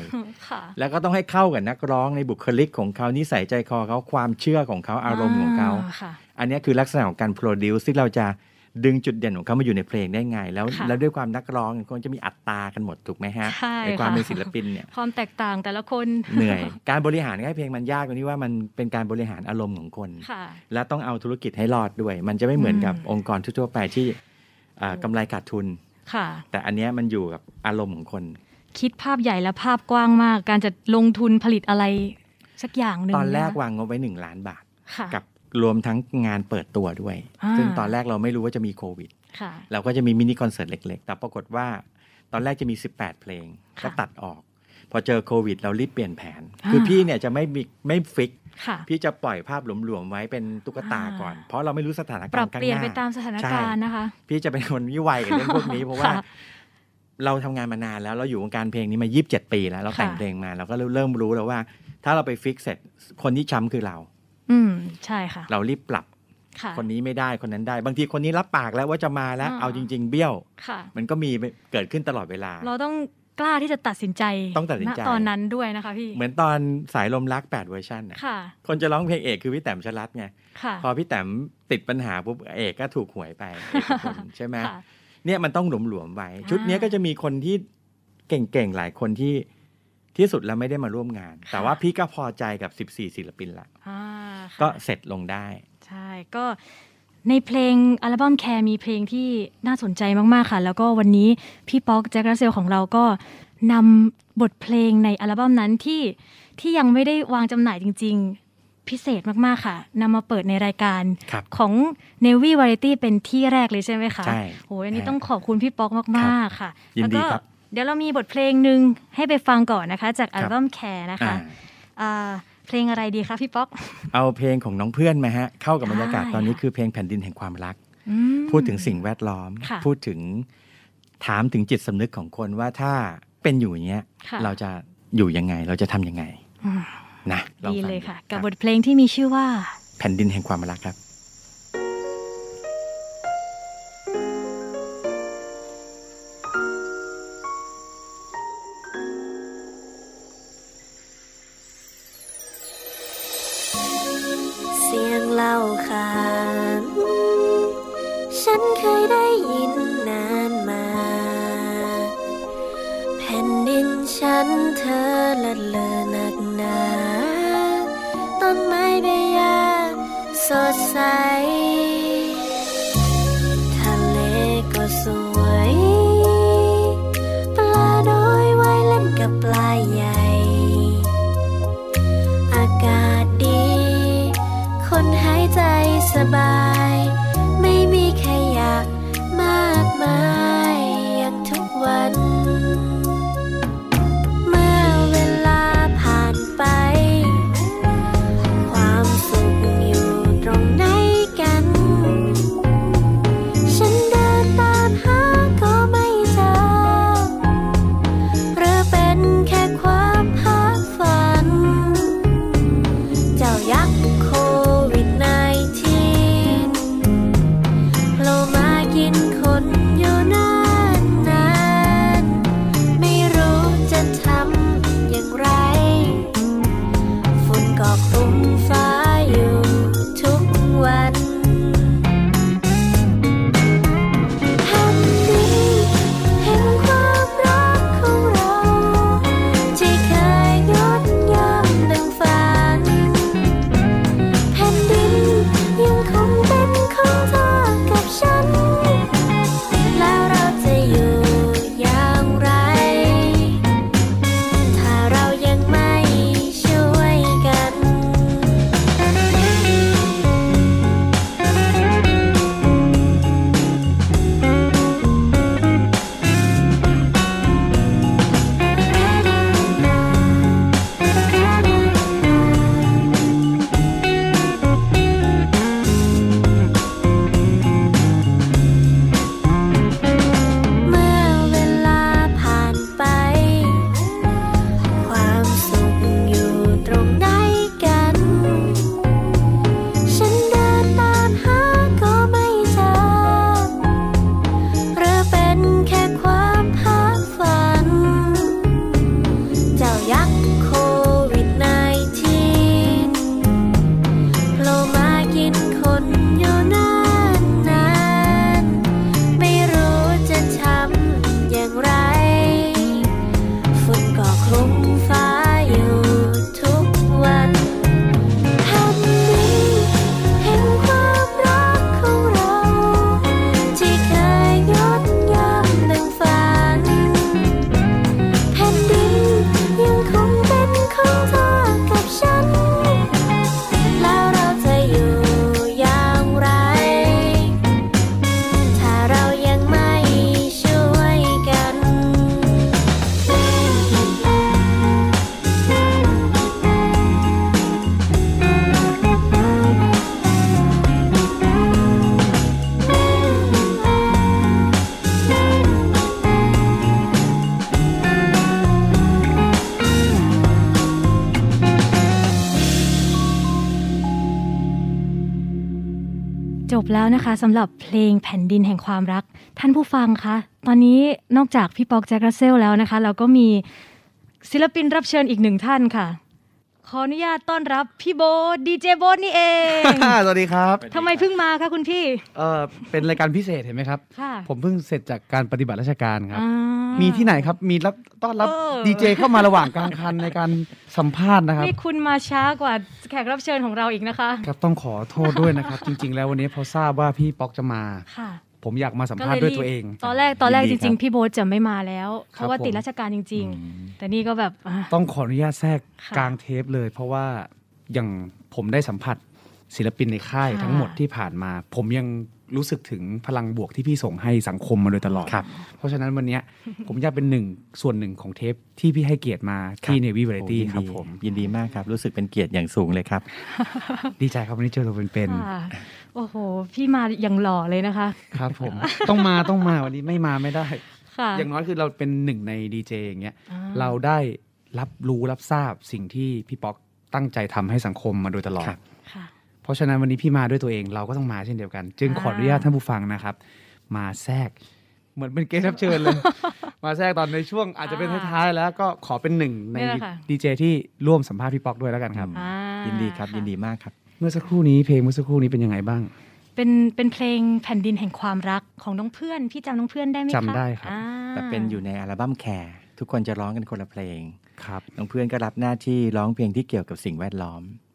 [SPEAKER 3] ค่ะ
[SPEAKER 4] แล้วก็ต้องให้เข้ากับนักร้องในบุคลิกของเขานิสัยใจคอเขาความเชื่อของเขาอารมณ์ของเขา
[SPEAKER 3] ค่ะ
[SPEAKER 4] อันเนี้ยคือลักษณะของการโปรดิวซ์ที่เราจะ ดึงจุดเด่นของเขามาอยู่ในเพลงได้ไง แล้ว
[SPEAKER 3] ค่ะ
[SPEAKER 4] แล้วด้วยความนักร้องคนจะมีอัตรากันหมดถูกไหมฮะ
[SPEAKER 3] ใช่
[SPEAKER 4] ความ
[SPEAKER 3] ค่ะ
[SPEAKER 4] เป็นศิลปินเนี่ย
[SPEAKER 3] ความแตกต่างแต่ละคน
[SPEAKER 4] เหนื่อย การบริหารให้เพลงมันยากตรงที่ว่ามันเป็นการบริหารอารมณ์ของคน
[SPEAKER 3] ค่ะ
[SPEAKER 4] และต้องเอาธุรกิจให้รอดด้วย มันจะไม่เหมือนกับ
[SPEAKER 3] อืม
[SPEAKER 4] องค์กรทั่วๆไปที่อ่ากำไรขาดทุน
[SPEAKER 3] ค่ะ
[SPEAKER 4] แต่อันเนี้ยมันอยู่กับอารมณ์ของคน
[SPEAKER 3] คิดภาพใหญ่และภาพกว้างมาก การจะลงทุนผลิตอะไรสักอย่างหนึ่ง
[SPEAKER 4] ตอนแรกวางงบไว้หนึ่งล้านบาท
[SPEAKER 3] ค่ะ
[SPEAKER 4] กับ รวมทั้งงานเปิดตัวด้วย
[SPEAKER 3] อ่า
[SPEAKER 4] ซึ่งตอนแรกเราไม่รู้ว่าจะมีโควิด
[SPEAKER 3] ค่ะ
[SPEAKER 4] เราก็จะมีมินิคอนเสิร์ตเล็กๆ แต่ปรากฏว่าตอนแรกจะมี 18 เพลง
[SPEAKER 3] ค่ะ
[SPEAKER 4] ก็ตัดออก พอเจอโควิด เรารีบเปลี่ยนแผน
[SPEAKER 3] อ่า
[SPEAKER 4] คือพี่เนี่ยจะไม่มีไม่ fix
[SPEAKER 3] ค่ะ
[SPEAKER 4] พี่จะปล่อยภาพหลวมๆไว้เป็นตุ๊กตาก่อน
[SPEAKER 3] อ่า
[SPEAKER 4] เพราะเราไม่รู้สถานการณ์ข้างหน้าปรับ
[SPEAKER 3] เปลี่ยนไปตามสถานการณ์นะคะ
[SPEAKER 4] พี่จะเป็นคนวิไวกับเรื่องพวกนี้เพราะว่า
[SPEAKER 3] ค่ะ
[SPEAKER 4] เราทำงานมานานแล้วเราอยู่วงการเพลงนี้มา 27 ปีแล้วเราแต่ง
[SPEAKER 3] ค่ะ
[SPEAKER 4] เพลงมาเราก็เริ่มรู้แล้วว่า ถ้าเราไปฟิกเสร็จคนที่ช้ำคือเรา
[SPEAKER 3] อืมใช่ค่ะ
[SPEAKER 4] เรารีบปรับ
[SPEAKER 3] ค่ะ
[SPEAKER 4] คนนี้ไม่ได้คนนั้นได้ บางทีคนนี้รับปากแล้วว่าจะมาแล้ว
[SPEAKER 3] อ่า
[SPEAKER 4] เอาจริง ๆ เบี้ยว
[SPEAKER 3] ค่ะ
[SPEAKER 4] มันก็มีเกิดขึ้นตลอดเวลา
[SPEAKER 3] เราต้องกล้าที่จะตัดสินใจ
[SPEAKER 4] ต้องตัดสินใจ
[SPEAKER 3] ณตอนนั้นด้วยนะคะพี่
[SPEAKER 4] เหมือนตอนสายลมรัก 8 เวอร์ชันน่ะ
[SPEAKER 3] ค่ะ
[SPEAKER 4] คนจะร้องเพลงเอกคือพี่แต้มชลัดไง
[SPEAKER 3] ค่ะ
[SPEAKER 4] พอพี่แต้มติดปัญหาปุ๊บเอกก็ถูกหวยไปเอกพลใช่ไหม
[SPEAKER 3] ค่ะ
[SPEAKER 4] เนี่ยมันต้องหลวมๆไว้
[SPEAKER 3] อ่า
[SPEAKER 4] ชุดเนี้ยก็จะมีคนที่เก่งๆหลายคนที่ที่สุดแล้วไม่ได้มาร่วมงาน แต่ว่าพี่ก็พอใจกับ 14 ศิลปินละ
[SPEAKER 3] อ่า ค่ะ
[SPEAKER 4] ก็เสร็จลงได้
[SPEAKER 3] ใช่ก็ในเพลงอัลบั้มแคร์มีเพลงที่น่าสนใจมากๆค่ะ แล้วก็วันนี้พี่ป๊อกแจ็ครัสเซลของเราก็นำบทเพลงในอัลบั้มนั้นที่ที่ยังไม่ได้วางจำหน่ายจริง ๆ พิเศษมากๆค่ะนำมาเปิดในรายการ
[SPEAKER 4] ครับ
[SPEAKER 3] ของ Navy Variety เป็นที่แรกเลยใช่ไหมคะ
[SPEAKER 4] ใช่
[SPEAKER 3] โอ้ยอันนี้
[SPEAKER 4] ฮะ
[SPEAKER 3] ต้องขอบคุณพี่ป๊อกมากๆค่ะ
[SPEAKER 4] ยินดี
[SPEAKER 3] แล้วก็
[SPEAKER 4] ครับ
[SPEAKER 3] เดี๋ยวเรามีบทเพลงหนึ่งให้ไปฟังก่อนนะคะ จากอัลบั้มแคร์นะคะ
[SPEAKER 4] อ่า
[SPEAKER 3] อ่า เพลงอะไรดีคะพี่ป๊อก
[SPEAKER 4] เอาเพลงของน้องเพื่อนมาฮะ เข้ากับบรรยากาศ
[SPEAKER 3] ได้
[SPEAKER 4] ตอนนี้คือเพลงแผ่นดินแห่งความรัก
[SPEAKER 3] อืม
[SPEAKER 4] พูดถึงสิ่งแวดล้อม
[SPEAKER 3] ค่ะ
[SPEAKER 4] พูดถึงถามถึงจิตสำนึกของคนว่าถ้าเป็นอยู่อย่างเงี้ย
[SPEAKER 3] ค่ะ
[SPEAKER 4] เราจะอยู่ยังไงเราจะทำยังไง
[SPEAKER 3] อืม
[SPEAKER 4] นะอง
[SPEAKER 3] ดี
[SPEAKER 4] ฟัง
[SPEAKER 3] เลยค่ะ กับ
[SPEAKER 4] รับ
[SPEAKER 3] ทเพลงที่มีชื่อว่า
[SPEAKER 4] แผ่นดินแห่งความรักครับ
[SPEAKER 2] นะคะสำ
[SPEAKER 3] หรับเพลงแผ่นดินแห่งความรัก ท่านผู้ฟังคะตอนนี้นอกจากพี่ปอกแจ็ครัสเซลแล้วนะคะ เราก็มีศิลปินรับเชิญอีกหนึ่งท่านค่ะ ออนุญาตต้อนรับพี่โบดีเจโบนี่เอง
[SPEAKER 6] สวัสดีครับ
[SPEAKER 3] ทำไมเพิ่งมาคะคุณพี่
[SPEAKER 6] เออเป็นรายการพิเศษเห็นไหมครับ
[SPEAKER 3] ค่ะ
[SPEAKER 6] ผมเพิ่งเสร็จจากการปฏิบัติราชการครับ
[SPEAKER 3] อ่า
[SPEAKER 6] มีที่ไหนครับมีรับต้อนรับ
[SPEAKER 3] เออ
[SPEAKER 6] ดีเจเข้ามาระหว่างกลางคันในการสัมภาษณ์นะครับ
[SPEAKER 3] นี่คุณมาช้ากว่าแขกรับเชิญของเราอีกนะคะ
[SPEAKER 6] ครับต้องขอโทษด้วยนะครับ จริง ๆ แล้ววันนี้พอทราบว่าพี่ป๊อกจะมา
[SPEAKER 3] ค่ะ
[SPEAKER 6] ผมอยากมาสัมภาษณ์ด้วยตัวเอง
[SPEAKER 3] ตอนแรกตอนแรก
[SPEAKER 4] ยิ
[SPEAKER 3] จ
[SPEAKER 4] นดีครับ
[SPEAKER 3] ริง ๆ พี่โบทจะไม่มาแล้วเพ
[SPEAKER 6] ครับ
[SPEAKER 3] ราะว่าติด
[SPEAKER 6] ผม
[SPEAKER 3] ราชการจริง ๆ แต่นี่ก็แบบอะ
[SPEAKER 6] ต้องขออนุญาตแทรก
[SPEAKER 3] ค่ะ
[SPEAKER 6] กลางเทปเลย เพราะว่าอย่างผมได้สัมผัสศิลปินในค่าย
[SPEAKER 3] ค่ะ
[SPEAKER 6] ทั้งหมดที่ผ่านมา ผมยัง รู้สึกถึงพลังบวกที่พี่ส่งให้สังคมมาโดยตลอด
[SPEAKER 4] ครับ
[SPEAKER 6] เพราะฉะนั้นวันเนี้ยผมอยากเป็นหนึ่งส่วนหนึ่งของเทปที่พี่ให้เกียรติมาที่ Navy
[SPEAKER 4] โอ้
[SPEAKER 6] Variety
[SPEAKER 4] ยิน
[SPEAKER 6] ครับ
[SPEAKER 4] ดี
[SPEAKER 6] ผม
[SPEAKER 4] ยินดีมากครับ รู้สึกเป็นเกียรติอย่างสูงเลยครับ
[SPEAKER 6] ดีใจครับวันนี้เจอเราเป็น
[SPEAKER 3] ค่ะโอ้โห พี่มาอย่างหล่อเลยนะคะ
[SPEAKER 6] ๆครับผม ต้องมาต้องมาวันนี้ไม่มาไม่ได้
[SPEAKER 3] ค่ะ
[SPEAKER 6] อย่างน้อยคือเราเป็นหนึ่งในดีเจอย่างเงี้ย
[SPEAKER 3] อ่า
[SPEAKER 6] เราได้รับรู้รับทราบสิ่งที่พี่ป๊อกตั้งใจทำให้สังคมมาโดยตลอด
[SPEAKER 4] ครับ
[SPEAKER 3] ค่ะ
[SPEAKER 6] เพราะฉะนั้นวันนี้พี่มาด้วยตัวเองเราก็ต้องมาเช่นเดียวกัน จึง
[SPEAKER 3] อ่า
[SPEAKER 6] ขออนุญาตท่านผู้ฟังนะครับ มาแทรกเหมือนเป็นเกสรับเชิญเลย มาแทรกตอนในช่วงอาจจะเป็นท้ายๆแล้วก็ขอเป็นหนึ่งใน
[SPEAKER 3] นี่แหละค่ะ
[SPEAKER 6] ดีเจที่ร่วมสัมภาษณ์พี่ป๊อกด้วยแล้วกันครับ
[SPEAKER 3] อ่า
[SPEAKER 4] ยินดีครับะยินดีมากครับ
[SPEAKER 6] เมื่อสักครู่นี้เพลงเมื่อสักครู่นี้เป็นยังไงบ้าง
[SPEAKER 3] เป็นเป็นเพลงแผ่นดินแห่งความรักของน้องเพื่อน พี่จำน้องเพื่อนได้ไหมคะ
[SPEAKER 6] จำได้ครับ
[SPEAKER 3] อ่า
[SPEAKER 4] แต่เป็นอยู่ในอัลบั้มแคร์ทุกคนจะร้องกันคนละเพลง
[SPEAKER 6] ครับ
[SPEAKER 4] น้องเพื่อนก็รับหน้าที่ร้องเพลงที่เกี่ยวกับสิ่งแวดล้อม
[SPEAKER 6] อืม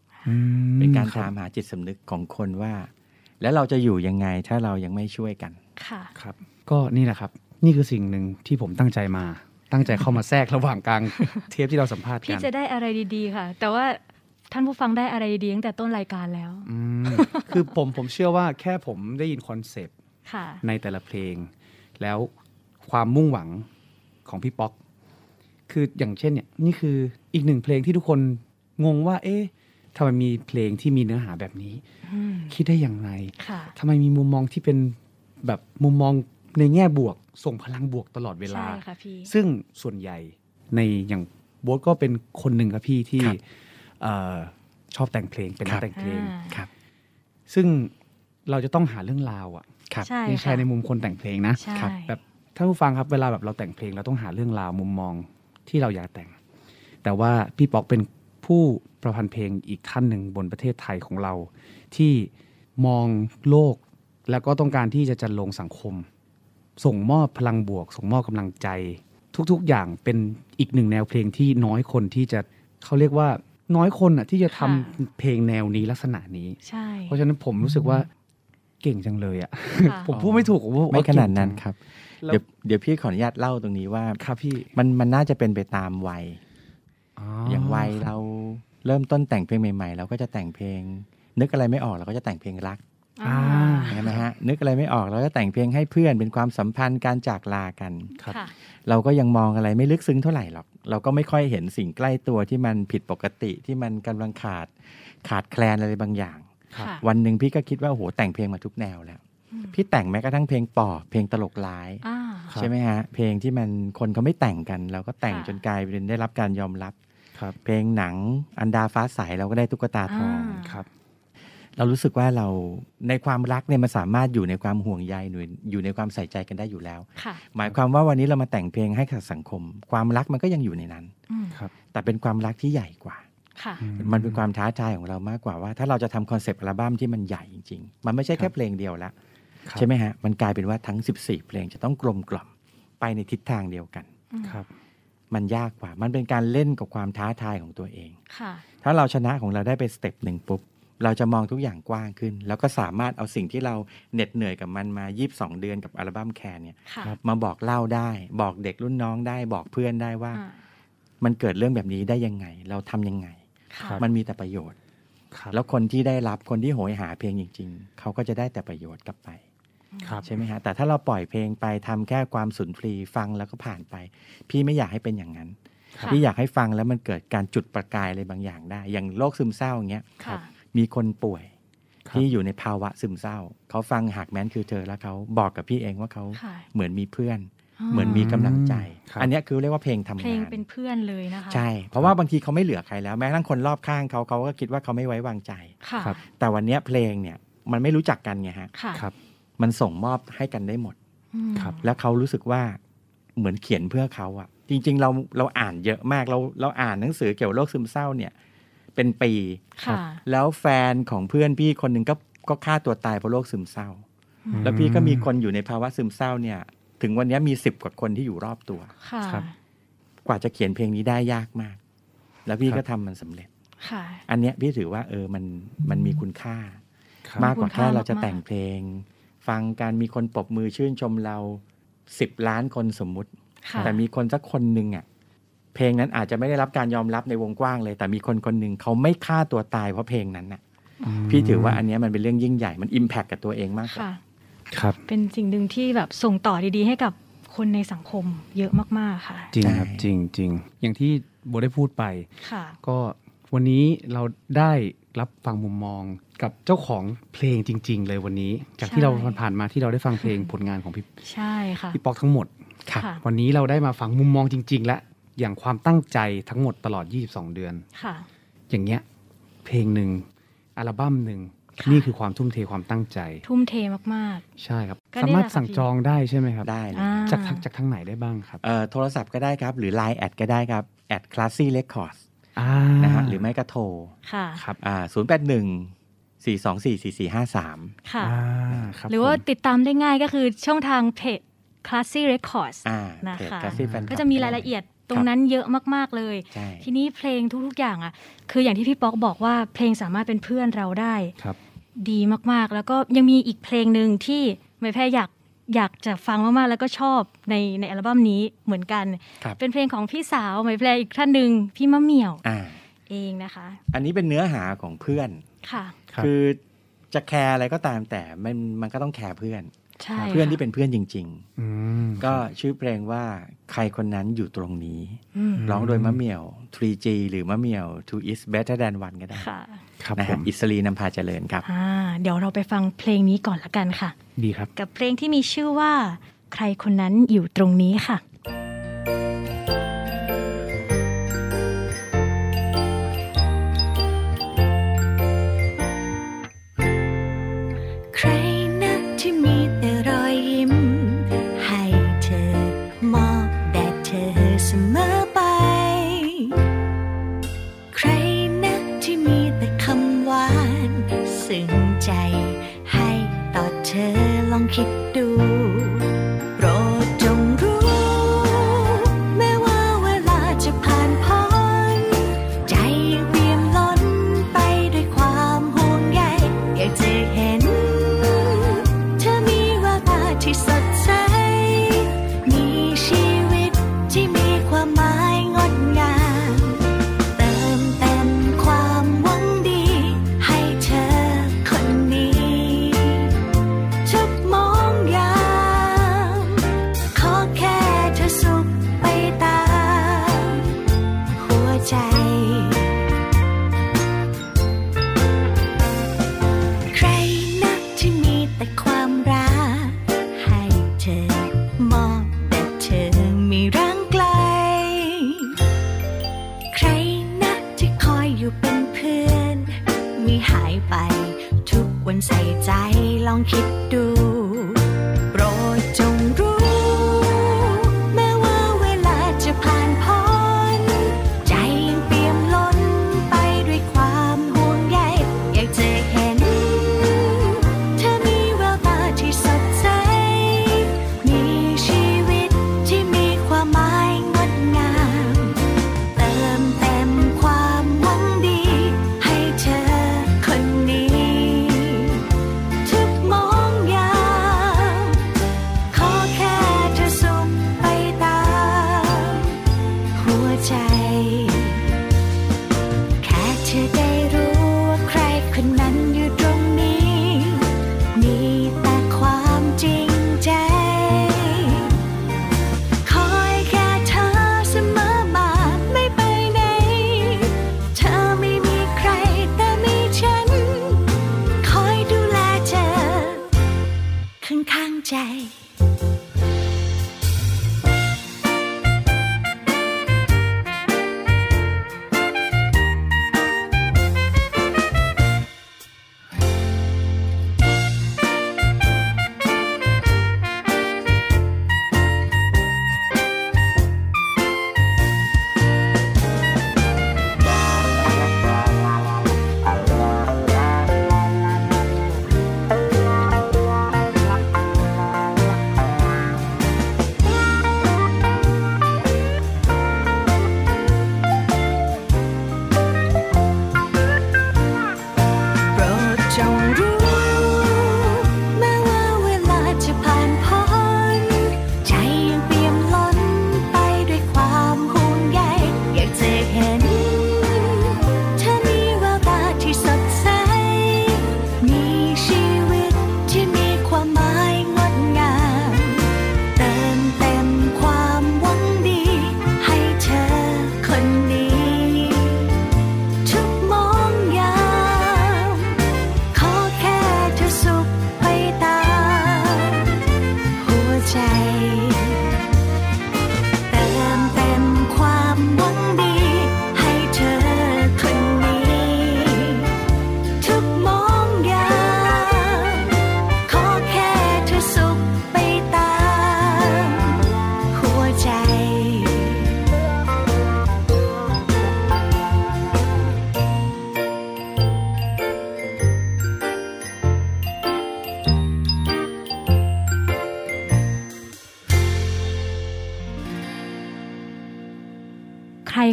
[SPEAKER 4] เป็นการ
[SPEAKER 6] คบ
[SPEAKER 4] ตามหาจิตสำนึกของคนว่า แล้วเราจะอยู่ยังไงถ้าเรายังไม่ช่วยกัน
[SPEAKER 3] ค่ะ
[SPEAKER 6] ครับ ก็นี่แหละครับ นี่คือสิ่งหนึ่งที่ผมตั้งใจมา ตั้งใจเข้ามาแทรกระหว่างกลางเทปที่เราสัมภาษณ์
[SPEAKER 3] พี่
[SPEAKER 6] กัน
[SPEAKER 3] จะได้อะไรดีๆค่ะ แต่ว่าท่านผู้ฟังได้อะไรดีๆตั้งแต่ต้นรายการแล้ว
[SPEAKER 6] อืมคือผมผมเชื่อว่าแค่ผมได้ยินคอนเซปต์
[SPEAKER 3] ค่ะ
[SPEAKER 6] ในแต่ละเพลง แล้วความมุ่งหวังของพี่ป๊อก คืออย่างเช่นเนี่ยนี่คืออีกหนึ่งเพลงที่ทุกคนงงว่า เอ๊ะ ทำไมมีเพลงที่มีเนื้อหาแบบนี้
[SPEAKER 3] อืม
[SPEAKER 6] คิดได้อย่างไร
[SPEAKER 3] ค่ะ
[SPEAKER 6] ทำไมมีมุมมองที่เป็นแบบมุมมองในแง่บวก ส่งพลังบวกตลอดเวลา
[SPEAKER 3] ใช่ค่ะพี่
[SPEAKER 6] ซึ่งส่วนใหญ่ในอย่างโบ๊ทก็เป็นคนหนึ่งครับพี่ที่
[SPEAKER 4] ครับ
[SPEAKER 6] เออชอบแต่งเพลงเป็นนั
[SPEAKER 4] ครั
[SPEAKER 6] ก
[SPEAKER 4] บ
[SPEAKER 6] แต่งเพลง
[SPEAKER 3] อ่า
[SPEAKER 4] ครับ
[SPEAKER 6] ซึ่งเราจะต้องหาเรื่องราวอะ
[SPEAKER 4] ครับ
[SPEAKER 3] ใช่
[SPEAKER 6] นี่ใช่
[SPEAKER 3] ค่ะ
[SPEAKER 6] ในมุมคนแต่งเพลงนะ
[SPEAKER 3] ใช่
[SPEAKER 4] ครับ
[SPEAKER 6] แบบท่านผู้ฟังครับเวลาแบบเราแต่งเพลงเราต้องหาเรื่องราวมุมมองที่เราอยากแต่ง แต่ว่าพี่ป๊อกเป็น ผู้ประพันธ์เพลงอีกท่านหนึ่งบนประเทศไทยของเรา ที่มองโลกแล้วก็ต้องการที่จะจัดลงสังคม ส่งมอบพลังบวก ส่งมอบกำลังใจ ทุกๆอย่างเป็นอีกหนึ่งแนวเพลงที่น้อยคนที่จะเขาเรียกว่าน้อยคนอะที่จะทำเพลงแนวนี้ลักษณะนี้
[SPEAKER 3] ใช่
[SPEAKER 6] เพราะฉะนั้นผมรู้สึกว่าเก่งจังเลยอะ
[SPEAKER 3] ค่ะ
[SPEAKER 6] ผมพูดไม่ถูกผมว่า
[SPEAKER 4] ไม่ขนาดนั้น
[SPEAKER 6] เก่งจัง
[SPEAKER 4] ครับ
[SPEAKER 6] แล้ว
[SPEAKER 4] เดี๋ยวเดี๋ยวพี่ขออนุญาตเล่าตรงนี้ว่า
[SPEAKER 6] ครับพี่
[SPEAKER 4] มันมันน่าจะเป็นไปตามวัย อย่างวัยเราเริ่มต้นแต่งเพลงใหม่ๆ เราก็จะแต่งเพลง นึกอะไรไม่ออกเราก็จะแต่งเพลงรัก
[SPEAKER 3] อ่า
[SPEAKER 4] ใช่ไหมฮะนึกอะไรไม่ออกเราก็แต่งเพลงให้เพื่อนเป็นความสัมพันธ์การจากลากัน
[SPEAKER 6] ครับ
[SPEAKER 3] ค่ะ
[SPEAKER 4] เราก็ยังมองอะไรไม่ลึกซึ้งเท่าไหร่หรอก เราก็ไม่ค่อยเห็นสิ่งใกล้ตัวที่มันผิดปกติที่มันกำลังขาดขาดแคลนอะไรบางอย่าง
[SPEAKER 6] ครับ
[SPEAKER 3] ค่ะ
[SPEAKER 4] วันหนึ่งพี่ก็คิดว่าโอ้โหแต่งเพลงมาทุกแนวแล้ว
[SPEAKER 3] อืม
[SPEAKER 4] พี่แต่งแม้กระทั่งเพลงปอบเพลงตลกร้าย
[SPEAKER 3] อ่า
[SPEAKER 6] ครับ
[SPEAKER 4] ใช่ไหมฮะเพลงที่มันคนเขาไม่แต่งกัน เราก็แต่ง
[SPEAKER 3] ค่ะ
[SPEAKER 4] จนกลายเป็นได้รับการยอมรับ
[SPEAKER 6] ครับ
[SPEAKER 4] เพลงหนังอันดาฟ้าใสเราก็ได้ตุ๊กตาทอง
[SPEAKER 3] อ่า
[SPEAKER 6] ครับ
[SPEAKER 4] เรารู้สึกว่าเราในความรักเนี่ยมันสามารถอยู่ในความห่วงใยหรืออยู่ในความใส่ใจกันได้อยู่แล้ว
[SPEAKER 3] ค่ะ
[SPEAKER 4] หมายความว่าวันนี้เรามาแต่งเพลงให้กับสังคม ความรักมันก็ยังอยู่ในนั้น
[SPEAKER 3] อืม
[SPEAKER 6] ครับ
[SPEAKER 4] แต่เป็นความรักที่ใหญ่กว่า
[SPEAKER 3] ค่ะ
[SPEAKER 4] มันเป็นความท้าทายของเรามากกว่าว่า ถ้าเราจะทำคอนเซปต์อัลบั้มที่มันใหญ่จริงๆ มันไม่ใช่แค่เพลงเดียวแล้ว
[SPEAKER 6] ครับ
[SPEAKER 4] ใช่ไหมฮะมันกลายเป็นว่าทั้ง 14 เพลงจะต้องกลมกล่อมไปในทิศทางเดียวกัน
[SPEAKER 6] ครับ
[SPEAKER 4] มันยากกว่า มันเป็นการเล่นกับความท้าทายของตัวเอง
[SPEAKER 3] ค่ะ
[SPEAKER 4] ถ้าเราชนะของเราได้ไปสเต็ปหนึ่งปุ๊บ เราจะมองทุกอย่างกว้างขึ้น แล้วก็สามารถเอาสิ่งที่เราเหน็ดเหนื่อยกับมันมา 22 เดือนกับอัลบั้มแคร์เนี่ย
[SPEAKER 3] ค่ะ
[SPEAKER 6] ครับ
[SPEAKER 4] มาบอกเล่าได้ บอกเด็กรุ่นน้องได้บอกเพื่อนได้ว่า
[SPEAKER 3] อ่า
[SPEAKER 4] มันเกิดเรื่องแบบนี้ได้ยังไง เราทำยังไง
[SPEAKER 3] ค่ะ
[SPEAKER 4] มันมีแต่ประโยชน์
[SPEAKER 6] ครับ
[SPEAKER 4] แล้วคนที่ได้รับคนที่โหยหาเพลงจริง ๆ เขาก็จะได้แต่ประโยชน์กลับไป
[SPEAKER 6] ครับ
[SPEAKER 4] ใช่ไหมฮะแต่ถ้าเราปล่อยเพลงไปทำแค่ความสุนทรีย์ฟังแล้วก็ผ่านไป พี่ไม่อยากให้เป็นอย่างนั้น
[SPEAKER 3] ค่ะ
[SPEAKER 4] พี่อยากให้ฟังแล้วมันเกิดการจุดประกายอะไรบางอย่างได้ อย่างโรคซึมเศร้าอย่างเงี้ย
[SPEAKER 3] ค่ะ
[SPEAKER 4] มีคนป่วย
[SPEAKER 6] ครับ
[SPEAKER 4] ที่อยู่ในภาวะซึมเศร้า เขาฟังหากแม้นคือเธอแล้วเขาบอกกับพี่เองว่าเขา
[SPEAKER 3] ค่ะ
[SPEAKER 4] เหมือนมีเพื่อน
[SPEAKER 3] อ๋อ
[SPEAKER 4] เหมือนมีกำลังใจ
[SPEAKER 6] ครับ
[SPEAKER 4] อันเนี้ยคือเรียกว่าเพลงทำ
[SPEAKER 3] เพลง
[SPEAKER 4] งาน
[SPEAKER 3] เป็นเพื่อนเลยนะคะ
[SPEAKER 4] ใช่ เพราะว่าบางทีเขาไม่เหลือใครแล้วแม้กระทั่งคนรอบข้างเขาเขาก็คิดว่าเขาไม่ไว้วางใจ
[SPEAKER 3] ค่ะ
[SPEAKER 6] ครับ
[SPEAKER 4] แต่วันเนี้ยเพลงเนี่ยมันไม่รู้จักกันไงฮะ
[SPEAKER 7] ค่ะ
[SPEAKER 6] ครับ
[SPEAKER 4] มันส่งมอบให้กันได้หมด
[SPEAKER 7] อืม
[SPEAKER 6] ครับ
[SPEAKER 4] แล้วเขารู้สึกว่าเหมือนเขียนเพื่อเขาอะจริง ๆ เราเราอ่านเยอะมากเราเราอ่านหนังสือเกี่ยวกับโรคซึมเศร้าเนี่ย เป็นปี
[SPEAKER 7] ค่ะ
[SPEAKER 4] แล้วแฟนของเพื่อนพี่คนหนึ่งก็ก็ฆ่าตัวตายเพราะโรคซึมเศร้า แล้วพี่ก็มีคนอยู่ในภาวะซึมเศร้าเนี่ย ถึงวันนี้มีสิบกว่าคนที่อยู่รอบตัว
[SPEAKER 7] ค่ะ
[SPEAKER 6] ครับ
[SPEAKER 4] กว่าจะเขียนเพลงนี้ได้ยากมาก แล้วพี่
[SPEAKER 6] ครับ
[SPEAKER 4] ก็ทำมันสำเร็จ
[SPEAKER 7] ค่ะ
[SPEAKER 4] อันเนี้ยพี่ถือว่าเออมันมันมีคุณค่า
[SPEAKER 6] ครับ
[SPEAKER 4] มากกว่า
[SPEAKER 7] คุณค่า
[SPEAKER 4] แค่เราจะ
[SPEAKER 7] มากๆ
[SPEAKER 4] แต่งเพลง ฟังการมีคนปรบมือชื่นชมเราสิบล้านคนสมมุติ
[SPEAKER 7] ค่ะ
[SPEAKER 4] แต่มีคนสักคนหนึ่งอะเพลงนั้นอาจจะไม่ได้รับการยอมรับในวงกว้างเลย แต่มีคนคนหนึ่งเขาไม่ฆ่าตัวตายเพราะเพลงนั้นน่ะ พี่ถือว่าอันเนี้ยมันเป็นเรื่องยิ่งใหญ่มันอิมแพคกับตัวเองมากกว่า
[SPEAKER 7] ค่ะ
[SPEAKER 6] ครับ
[SPEAKER 7] เป็นสิ่งหนึ่งที่แบบส่งต่อดีๆ ให้กับคนในสังคมเยอะมากๆค่ะ
[SPEAKER 6] จริงครับ
[SPEAKER 4] ใช่
[SPEAKER 6] จริงจริงอย่างที่โบได้พูดไป
[SPEAKER 7] ค่ะ
[SPEAKER 6] ก็วันนี้เราได้รับฟังมุมมอง กับเจ้าของเพลงจริง ๆ เลยวันนี้ จากที่
[SPEAKER 7] ใช่
[SPEAKER 6] เราผ่านๆมาที่เราได้ฟังเพลงผลงานของพี่
[SPEAKER 7] ใช่ค่ะ
[SPEAKER 6] พี่ป๊อกทั้งหมด
[SPEAKER 7] ค่ะ
[SPEAKER 6] วันนี้เราได้มาฟังมุมมองจริง ๆ และอย่างความตั้งใจทั้งหมดตลอด 22 เดือน
[SPEAKER 7] ค่ะ
[SPEAKER 6] อย่างเงี้ยเพลงหนึ่งอัลบั้มหนึ่ง
[SPEAKER 7] ค่ะ
[SPEAKER 6] นี่คือความทุ่มเทความตั้งใจ
[SPEAKER 7] ทุ่มเทมาก
[SPEAKER 6] ใช่ครับ
[SPEAKER 7] ก็
[SPEAKER 6] สา
[SPEAKER 7] นี่
[SPEAKER 6] มารถ
[SPEAKER 7] แหละค่ะ
[SPEAKER 6] สั่ง
[SPEAKER 7] พี่
[SPEAKER 6] จองได้ใช่ไหมครับ
[SPEAKER 4] ได้เลย
[SPEAKER 7] อ่า
[SPEAKER 6] จากทางจากทางไหนได้บ้างครับ
[SPEAKER 4] เอ่อโทรศัพท์ก็ได้ครับ หรือ Line แอดก็ได้ครับแอด Classy Records
[SPEAKER 6] อ่า
[SPEAKER 4] นะฮะหรือไม่ก็โทร
[SPEAKER 7] ๆค่ะ
[SPEAKER 6] ครับ
[SPEAKER 4] อ่าศูนย์แปดหนึ่ง สี่สองสี่สี่สี่ห้าสาม
[SPEAKER 7] ค่ะ
[SPEAKER 6] อ่าครับ
[SPEAKER 7] หรือว่า
[SPEAKER 6] ผม
[SPEAKER 7] ติดตามได้ง่ายก็คือช่องทางเพจ Classy Records
[SPEAKER 4] อ่า
[SPEAKER 7] นะ
[SPEAKER 4] เพจ
[SPEAKER 7] คะ
[SPEAKER 4] Classy Fan Club
[SPEAKER 7] ก็จะมีรายละเอียดตรงนั้นเยอะมากๆเลย
[SPEAKER 4] ใช่
[SPEAKER 7] ทีนี้เพลงทุกๆอย่างอะ คืออย่างที่พี่ป๊อกบอกว่าเพลงสามารถเป็นเพื่อนเราได้
[SPEAKER 6] ครับ
[SPEAKER 7] ดีมากๆ แล้วก็ยังมีอีกเพลงหนึ่งที่ไม่แพ้อยากอยากจะฟังมากๆ แล้วก็ชอบในในอัลบั้มนี้เหมือนกัน
[SPEAKER 4] ครับ
[SPEAKER 7] เป็นเพลงของพี่สาวไม่แพ้อีกท่านหนึ่งพี่มะเหมี่ยว
[SPEAKER 4] อ่า
[SPEAKER 7] เองนะคะ
[SPEAKER 4] อันนี้เป็นเนื้อหาของเพื่อน
[SPEAKER 7] ค่ะ
[SPEAKER 6] ครับ
[SPEAKER 4] คือจะแคร์อะไรก็ตามแต่มันมันก็ต้องแคร์เพื่อน
[SPEAKER 7] ใช่
[SPEAKER 4] เพื่อนที่
[SPEAKER 7] ค่ะ
[SPEAKER 4] เป็นเพื่อนจริง
[SPEAKER 6] อืม
[SPEAKER 4] ๆก็ชื่อเพลงว่าใครคนนั้นอยู่ตรงนี้
[SPEAKER 7] อืม
[SPEAKER 4] ร้องโดยมะเหมี่ยว 3G หรือมะเหมี่ยว Two is better than one ก็ได้
[SPEAKER 7] ค่ะ
[SPEAKER 6] ครับ
[SPEAKER 4] นะ
[SPEAKER 6] ผ
[SPEAKER 4] ฮะ
[SPEAKER 6] ม
[SPEAKER 4] อิสรีนำพาเจริญครับ
[SPEAKER 7] อ่าเดี๋ยวเราไปฟังเพลงนี้ก่อนละกันค่ะ
[SPEAKER 6] ดีครับ
[SPEAKER 7] กับเพลงที่มีชื่อว่า ใครคนนั้นอยู่ตรงนี้ค่ะ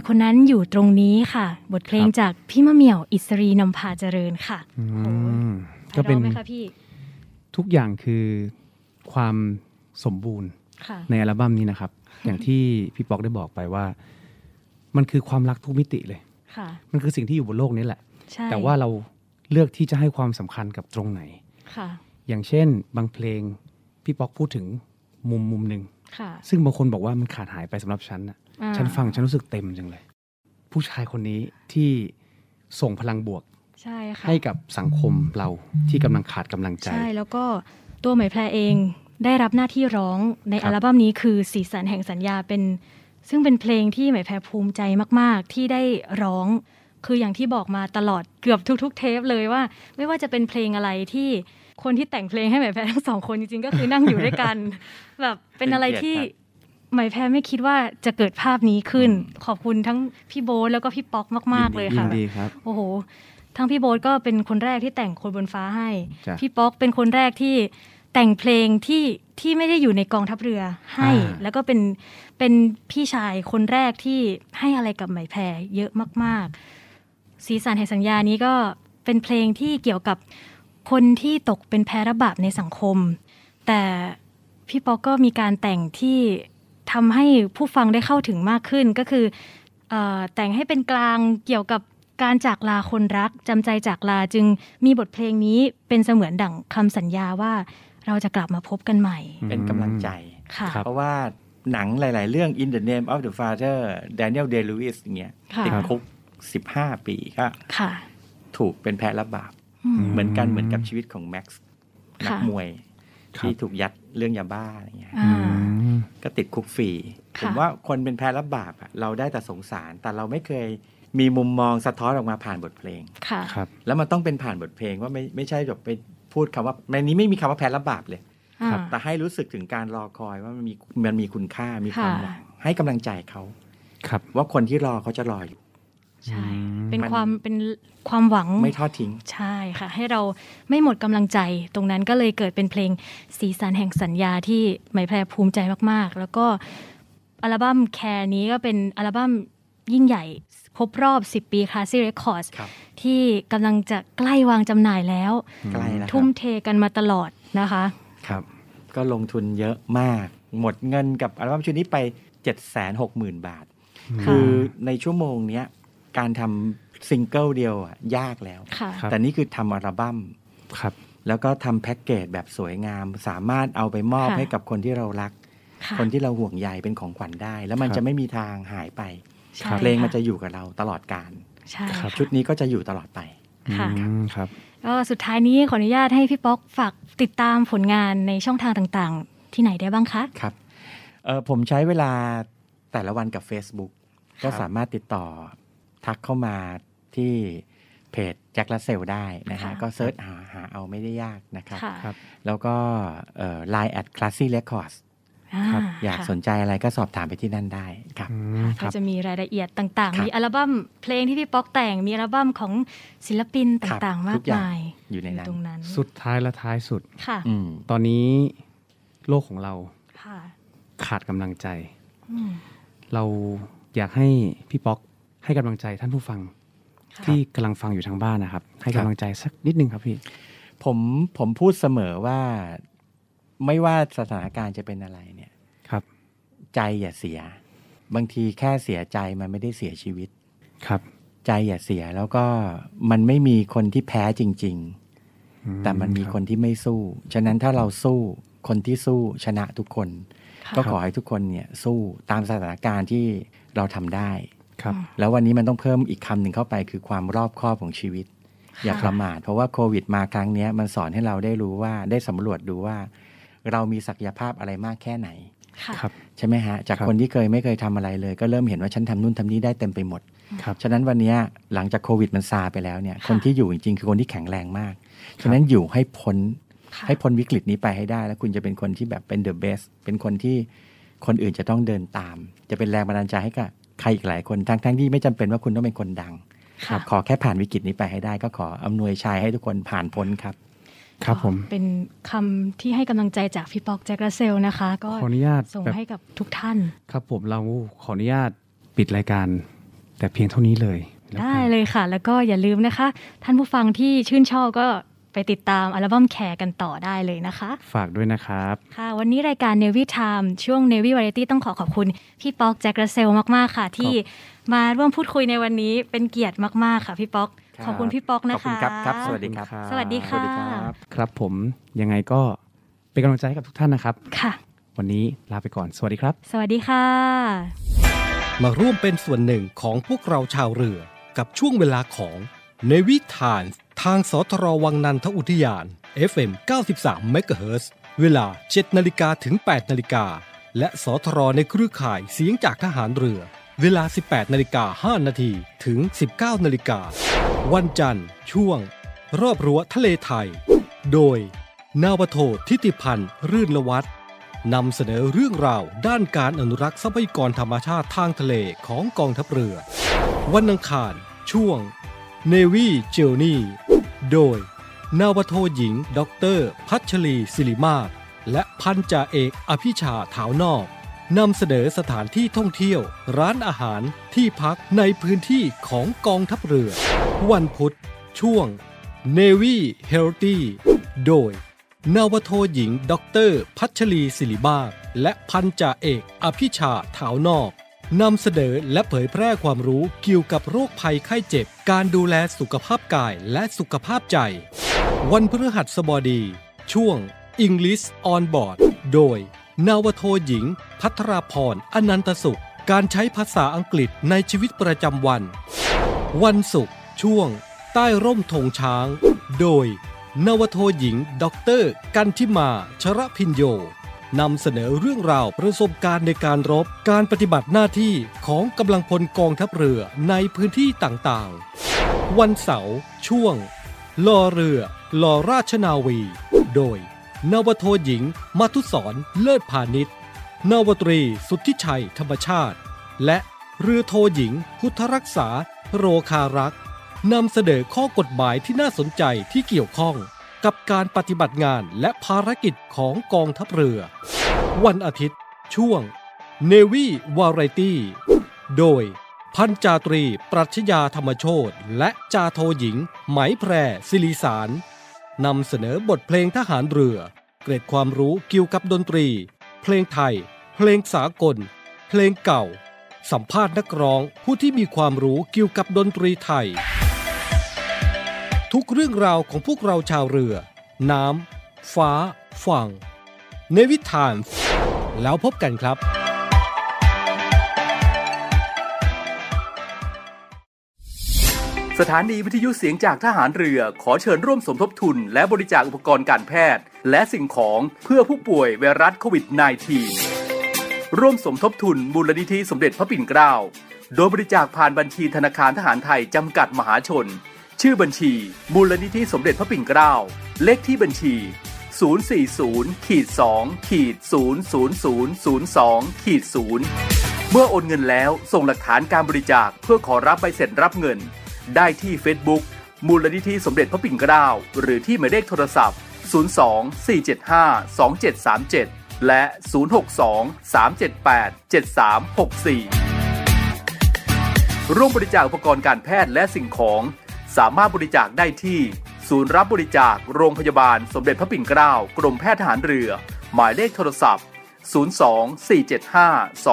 [SPEAKER 8] คนนั้นอยู่ตรงนี้ค่ะ
[SPEAKER 3] บทเพลงจากพี่มะเหมี่ยวอิสรีนำพาเจริญค่ะ
[SPEAKER 6] อืม
[SPEAKER 3] ก็
[SPEAKER 6] ก็เป็น
[SPEAKER 3] ไหมคะพี่
[SPEAKER 6] ทุกอย่างคือความสมบูรณ์
[SPEAKER 3] ค่ะ
[SPEAKER 6] ในอัลบั้มนี้นะครับ อย่างที่พี่ป๊อกได้บอกไปว่า มันคือความรักทุกมิติเลย
[SPEAKER 3] ค่ะ
[SPEAKER 6] มันคือสิ่งที่อยู่บนโลกนี้แหละ
[SPEAKER 3] ใช่
[SPEAKER 6] แต่ว่าเราเลือกที่จะให้ความสำคัญกับตรงไหน
[SPEAKER 3] ค่ะ
[SPEAKER 6] อย่างเช่นบางเพลงพี่ป๊อกพูดถึงมุมมุมหนึ่ง
[SPEAKER 3] ค่ะ
[SPEAKER 6] ซึ่งบางคนบอกว่ามันขาดหายไปสำหรับฉันน่ะ
[SPEAKER 3] อ่า
[SPEAKER 6] ฉันฟังฉันรู้สึกเต็มจังเลย ผู้ชายคนนี้ที่ส่งพลังบวก
[SPEAKER 3] ใช่ค่ะ
[SPEAKER 6] ให้กับสังคมเราที่กำลังขาดกำลังใจ
[SPEAKER 3] ใช่แล้วก็ตัวไหมแพรเองได้รับหน้าที่ร้องใน
[SPEAKER 6] ครับ
[SPEAKER 3] อัลบั้มนี้คือสีสันแห่งสัญญาเป็น ซึ่งเป็นเพลงที่ไหมแพรภูมิใจมาก ๆ ที่ได้ร้องคืออย่างที่บอกมาตลอดเกือบทุก ๆ เทปเลยว่า ไม่ว่าจะเป็นเพลงอะไรที่คนที่แต่งเพลงให้ไหมแพรทั้งสองคนจริงๆ ก็คือนั่งอยู่ด้วยกัน แบบเป็นอะไรที่ไหมแพรไม่คิดว่าจะเกิดภาพนี้ขึ้น ขอบคุณทั้งพี่โบ๊ทแล้วก็พี่ป๊อกมาก ๆ เลย
[SPEAKER 6] ยิ
[SPEAKER 3] ค่ะ
[SPEAKER 6] นดีครับ
[SPEAKER 3] โอ้โหทั้งพี่โบ๊ทก็เป็นคนแรกที่แต่งคนบนฟ้าให้
[SPEAKER 6] จ้ะ
[SPEAKER 3] พี่ป๊อกเป็นคนแรกที่แต่งเพลงที่ที่ไม่ได้อยู่ในกองทัพเรือให้
[SPEAKER 6] อ่า
[SPEAKER 3] แล้วก็เป็นเป็นพี่ชายคนแรกที่ให้อะไรกับไหมแพรเยอะมาก ๆ สีสันแห่งสัญญานี้ก็เป็นเพลงที่เกี่ยวกับคนที่ตกเป็นแพ้รับบาปในสังคม แต่พี่ป๊อกก็มีการแต่งที่ ทำให้ผู้ฟังได้เข้าถึงมากขึ้นก็คือเอ่อแต่งให้เป็นกลางเกี่ยวกับการจากลาคนรักจำใจจากลาจึงมีบทเพลงนี้เป็นเสมือนดั่งคำสัญญาว่าเราจะกลับมาพบกันใหม่
[SPEAKER 4] เป็นกำลังใจ
[SPEAKER 3] ค่ะ
[SPEAKER 6] ครับ
[SPEAKER 4] เพราะว่าหนังหลาย ๆ เรื่อง In the Name of the Father Daniel Day Lewis อย่างเงี้ย
[SPEAKER 3] ค่ะ
[SPEAKER 4] ติดคุก 15 ปีก็
[SPEAKER 3] ค่ะ
[SPEAKER 4] ถูกเป็นแพ้รับบาป
[SPEAKER 3] อืม
[SPEAKER 4] เหมือนกันเหมือนกับชีวิตของแม็กซ์นัก
[SPEAKER 3] ค่ะ
[SPEAKER 4] มวย
[SPEAKER 6] ครับ
[SPEAKER 4] ที่ถูกยัดเรื่องยาบ้าอะไรเงี้ย
[SPEAKER 3] อ่า
[SPEAKER 6] อืม
[SPEAKER 4] ก็ติดคุกฟรี
[SPEAKER 3] ค่ะ
[SPEAKER 4] ผมว่าคนเป็นแพ้รับบาปอะเราได้แต่สงสาร แต่เราไม่เคยมีมุมมองสะท้อนออกมาผ่านบทเพลง
[SPEAKER 3] ค่ะ
[SPEAKER 6] ครับ
[SPEAKER 4] แล้วมันต้องเป็นผ่านบทเพลงว่าไม่ไม่ใช่แบบไปพูดคำว่าในนี้ไม่มีคำว่าแพ้รับบาปเลย
[SPEAKER 3] อ่า
[SPEAKER 4] แต่ให้รู้สึกถึงการรอคอยว่ามันมีมันมีคุณค่ามีความ
[SPEAKER 3] ค่ะ
[SPEAKER 4] หวังให้กำลังใจเขา
[SPEAKER 6] ครับ
[SPEAKER 4] ว่าคนที่รอเขาจะรออยู่
[SPEAKER 3] ใช่
[SPEAKER 6] อืม
[SPEAKER 3] เป็น
[SPEAKER 4] มัน
[SPEAKER 3] ความเป็นความหวัง
[SPEAKER 4] ไม่ทอดทิ้ง
[SPEAKER 3] ใช่ค่ะ ให้เราไม่หมดกำลังใจ ตรงนั้นก็เลยเกิดเป็นเพลงสีสันแห่งสัญญาที่ไหมแพรภูมิใจมากๆ แล้วก็อัลบั้มแคร์นี้ก็เป็นอัลบั้มยิ่งใหญ่ครบรอบ 10 ปี Classy Records
[SPEAKER 4] ครับ
[SPEAKER 3] ที่กำลังจะใกล้วางจำหน่ายแล้ว
[SPEAKER 4] ใกล้แล้วค
[SPEAKER 3] ทุ่
[SPEAKER 4] รั
[SPEAKER 3] ม
[SPEAKER 4] บ
[SPEAKER 3] เทกันมาตลอดนะคะ
[SPEAKER 6] ครับ
[SPEAKER 4] ก็ลงทุนเยอะมาก หมดเงินกับอัลบั้มชุดนี้ไป 7 6 0 0 0 0 บาท
[SPEAKER 3] ค่ะ
[SPEAKER 4] คือในชั่วโมงเนี้ย การทำซิงเกิลเดียวอะยากแล้ว
[SPEAKER 3] ค่ะ
[SPEAKER 6] ครับ
[SPEAKER 4] แต่นี่คือทำอัลบั้ม
[SPEAKER 6] ครับ
[SPEAKER 4] แล้วก็ทำแพ็กเกจแบบสวยงาม สามารถเอาไปมอบ
[SPEAKER 3] ค่ะ
[SPEAKER 4] ให้กับคนที่เรารัก
[SPEAKER 3] ค่ะ
[SPEAKER 4] คนที่เราห่วงใยเป็นของขวัญได้ แล้วมัน
[SPEAKER 6] ครับ
[SPEAKER 4] จะไม่มีทางหายไป
[SPEAKER 3] ใช่
[SPEAKER 4] เพลงมัน
[SPEAKER 3] ค่ะ
[SPEAKER 4] จะอยู่กับเราตลอดกาล
[SPEAKER 3] ใช่
[SPEAKER 6] ครับ
[SPEAKER 3] ค่ะ
[SPEAKER 4] ชุดนี้ก็จะอยู่ตลอดไป
[SPEAKER 3] ค่ะ
[SPEAKER 6] อืมครับ
[SPEAKER 3] ก็สุดท้ายนี้ขออนุญาตให้พี่ป๊อกฝากติดตามผลงานในช่องทางต่างๆ ที่ไหนได้บ้างคะ
[SPEAKER 4] ครับเออผมใช้เวลาแต่ละวันกับ Facebook ก็
[SPEAKER 3] ครับ
[SPEAKER 4] สามารถติดต่อ ทักเข้ามาที่เพจแจ็คและเซลได้นะฮะ
[SPEAKER 3] ค่ะ
[SPEAKER 4] ก็ search หาหาเอาไม่ได้ยากนะครับ
[SPEAKER 3] ค่ะ
[SPEAKER 6] ครับ
[SPEAKER 4] แล้วก็ LINE @ Classy Records
[SPEAKER 3] ครับ
[SPEAKER 4] อยาก
[SPEAKER 3] ค่ะ
[SPEAKER 4] สนใจอะไรก็สอบถามไปที่นั่นได้ครับ
[SPEAKER 6] อืมค
[SPEAKER 3] ก็
[SPEAKER 6] รับ
[SPEAKER 3] จะมีรายละเอียดต่าง
[SPEAKER 4] ครับ
[SPEAKER 3] ๆมีอัลบั้มเพลงที่พี่ป๊อกแต่ง มีอัลบั้มของศิลปินต่างๆ มา
[SPEAKER 4] ทุ
[SPEAKER 3] ก
[SPEAKER 4] กอย่าง
[SPEAKER 3] มาย
[SPEAKER 4] อยู่ในนั้น
[SPEAKER 3] ตรงนั้น
[SPEAKER 6] สุดท้ายและท้ายสุด
[SPEAKER 3] ค่ะ
[SPEAKER 4] อืม
[SPEAKER 6] ตอนนี้โลกของเรา
[SPEAKER 3] ค่ะ
[SPEAKER 6] ขาดกำลังใจ
[SPEAKER 3] อืม
[SPEAKER 6] เราอยากให้พี่ป๊อก ให้กำลังใจท่านผู้ฟัง
[SPEAKER 3] ค่ะ
[SPEAKER 6] ที่กำลังฟังอยู่ทางบ้านนะครับ ให้
[SPEAKER 4] ครั
[SPEAKER 6] กำ
[SPEAKER 4] บ
[SPEAKER 6] ลังใจสักนิดนึงครับพี่
[SPEAKER 4] ผมผมพูดเสมอว่าไม่ว่าสถานการณ์จะเป็นอะไรเนี่ย
[SPEAKER 6] ครับ
[SPEAKER 4] ใจอย่าเสีย บางทีแค่เสียใจมันไม่ได้เสียชีวิต
[SPEAKER 6] ครับ
[SPEAKER 4] ใจอย่าเสียแล้วก็มันไม่มีคนที่แพ้จริง
[SPEAKER 6] อื
[SPEAKER 4] ๆแต่มันมี
[SPEAKER 6] รับ
[SPEAKER 4] คนที่ไม่สู้ ฉะนั้นถ้าเราสู้คนที่สู้ชนะทุกคน
[SPEAKER 3] ค่ะ
[SPEAKER 4] ก็ขอให้ทุกคนเนี่ยสู้ตามสถานการณ์ที่เราทำได้
[SPEAKER 6] ครับ
[SPEAKER 4] แล้ววันนี้มันต้องเพิ่มอีกคำหนึ่งเข้าไปคือความรอบคอบของชีวิต อย่าประมาทเพราะว่าโควิดมาครั้งเนี้ยมันสอนให้เราได้รู้ว่าได้สำรวจดูว่า เรามีศักยภาพอะไรมากแค่ไหน
[SPEAKER 3] ค่ะ
[SPEAKER 6] ครับ
[SPEAKER 4] ใช่ไหมฮะ จาก
[SPEAKER 6] ครับ
[SPEAKER 4] คนที่เคยไม่เคยทำอะไรเลย ก็เริ่มเห็นว่าฉันทำนู่นทำนี่ได้เต็มไปหมด
[SPEAKER 6] ครับ
[SPEAKER 4] ฉะนั้นวันเนี้ยหลังจากโควิดมันซาไปแล้วเนี่ย
[SPEAKER 3] ค่ะ
[SPEAKER 4] คนที่อยู่จริงๆคือคนที่แข็งแรงมาก ฉะนั้นอยู่ให้พ้น
[SPEAKER 3] ค่ะ
[SPEAKER 4] ให้พ้นวิกฤตนี้ไปให้ได้ แล้วคุณจะเป็นคนที่แบบเป็นเดอะเบสเป็นคนที่คนอื่นจะต้องเดินตาม จะเป็นแรงบันดาลใจให้กับ ใครอีกหลายคนทั้งทั้งๆที่ไม่จำเป็นว่าคุณต้องเป็นคนดัง
[SPEAKER 3] ค่ะ
[SPEAKER 4] ขอแค่ผ่านวิกฤตนี้ไปให้ได้ ก็ขออำนวยชัยให้ทุกคนผ่านพ้นครับ
[SPEAKER 6] ครับผม
[SPEAKER 3] เป็นคำที่ให้กำลังใจจากพี่ป๊อกแจ็คกระเซลนะคะ ก็
[SPEAKER 6] ขออนุญาต
[SPEAKER 3] ส่ง
[SPEAKER 6] แบบ
[SPEAKER 3] ให้กับทุกท่าน
[SPEAKER 6] ครับผมเราขออนุญาตปิดรายการ แต่เพียงเท่านี้เลย
[SPEAKER 3] ได้เลยค่ะ แล้วก็อย่าลืมนะคะ ท่านผู้ฟังที่ชื่นชอบก็ ไปติดตามอัลบั้มแคร์กันต่อได้เลยนะคะ
[SPEAKER 6] ฝากด้วยนะครับ
[SPEAKER 3] ค่ะ วันนี้รายการ Navy Time ช่วง Navy Variety ต้องขอขอบคุณพี่ป๊อกแจ็คกระเซลมาก ๆ ค่ะ ที่มาร่วมพูดคุยในวันนี้เป็นเกียรติมาก ๆ ค่ะพี่ป๊อก ขอบคุณพี่ป๊อกนะคะ
[SPEAKER 4] ขอบคุณครับครับ สวัสดีครับ
[SPEAKER 3] สวัสดีค่ะ
[SPEAKER 6] ครับผมยังไงก็เป็นกำลังใจให้กับทุกท่านนะครับ
[SPEAKER 3] ค่ะ
[SPEAKER 6] วันนี้ลาไปก่อน สวัสดีครับ
[SPEAKER 3] สวัสดีค่ะ
[SPEAKER 1] มาร่วมเป็นส่วนหนึ่งของพวกเราชาวเรือกับช่วงเวลาของ ในวิถานทางสทรวังนันทอุทยาน FM 93 MHz เวลา 7 นาฬิกาถึง 8 นาฬิกา และสทรในเครือข่ายเสียงจากทหารเรือ เวลา 18 นาฬิกา 5 นาทีถึง 19 นาฬิกา วันจันทร์ ช่วง รอบรั้วทะเลไทย โดย นาวโททิติพันธ์รื่นละวัฒน์นำเสนอเรื่องราวด้านการอนุรักษ์ทรัพยากรธรรมชาติทางทะเลของกองทัพเรือ วันอังคาร ช่วง Navy Journey โดย นาวโทหญิงด็อกเตอร์พัชรีศิริมาศและพันจ่าเอกอภิชาถาวนอกนำเสนอสถานที่ท่องเที่ยว ร้านอาหารที่พักในพื้นที่ของกองทัพเรือ วันพุธ ช่วง Navy Healthy โดย นาวโทหญิงด็อกเตอร์พัชรีศิริมาศและพันจ่าเอกอภิชาถาวนอก นำเสนอและเผยแพร่ความรู้เกี่ยวกับโรคภัยไข้เจ็บ การดูแลสุขภาพกายและสุขภาพใจ วันพฤหัสบดี ช่วง English on Board โดย นาวโทหญิง พัทราพรอนันตสุข การใช้ภาษาอังกฤษในชีวิตประจำวัน วันศุกร์ช่วง ใต้ร่มธงช้าง โดย นาวาโทหญิงด็อกเตอร์กันทิมา ชระพินโย นำเสนอเรื่องราวประสบการณ์ในการรบ การปฏิบัติหน้าที่ของกำลังพลกองทัพเรือในพื้นที่ต่างๆ วันเสาร์ช่วงลอเรือลอราชนาวี โดย นวโทหญิงมาทุสรเลิศพาณิชย์นวตรีสุทธิชัยธรรมชาติ และเรือโทหญิง พุทธรักษาโรคารักษ์นำเสนอข้อกฎหมายที่น่าสนใจที่เกี่ยวข้อง กับการปฏิบัติงานและภารกิจของกองทัพเรือ วันอาทิตย์ ช่วง Navy Variety โดยพันจาตรี ปรัชญาธรรมโชตและจาโทหญิง ไหมแพรศิริสาร นำเสนอบทเพลงทหารเรือ เกร็ดความรู้เกี่ยวกับดนตรี เพลงไทย เพลงสากล เพลงเก่า สัมภาษณ์นักร้องผู้ที่มีความรู้เกี่ยวกับดนตรีไทย ทุกเรื่องราวของพวกเราชาวเรือ น้ำ ฟ้า ฝั่ง เนวิทาน แล้วพบกันครับ
[SPEAKER 9] สถานีวิทยุเสียงจากทหารเรือขอเชิญร่วมสมทบทุน และบริจาคอุปกรณ์การแพทย์ และสิ่งของเพื่อผู้ป่วยไวรัสโควิด -19 ร่วมสมทบทุนมูลนิธิสมเด็จพระปิ่นเกล้า โดยบริจาคผ่านบัญชีธนาคารทหารไทยจำกัดมหาชน ชื่อบัญชี มูลนิธิสมเด็จพระปิ่นเกล้า เลขที่บัญชี 040ขีด2ขีด00002ขีด0เมื่อโอนเงินแล้วส่งหลักฐานการบริจาคเพื่อขอรับใบเสร็จรับเงิน ได้ที่ Facebook มูลนิธิสมเด็จพระปิ่นเกล้า หรือที่หมายเลขโทรศัพท์ 02 475 2737 และ 062 378 7364 ร่วมบริจาคอุปกรณ์การแพทย์และสิ่งของ สามารถบริจาคได้ที่ ศูนย์รับบริจาคโรงพยาบาลสมเด็จพระปิ่นเกล้ากรมแพทย์ทหารเรือ หมายเลขโทรศัพท์ 02 475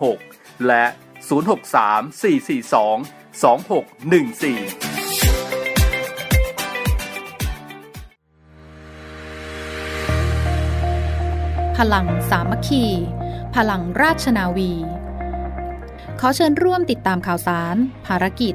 [SPEAKER 9] 2576 และ 063 442 2614
[SPEAKER 10] พลังสามัคคี พลังราชนาวี ขอเชิญร่วมติดตามข่าวสาร ภารกิจ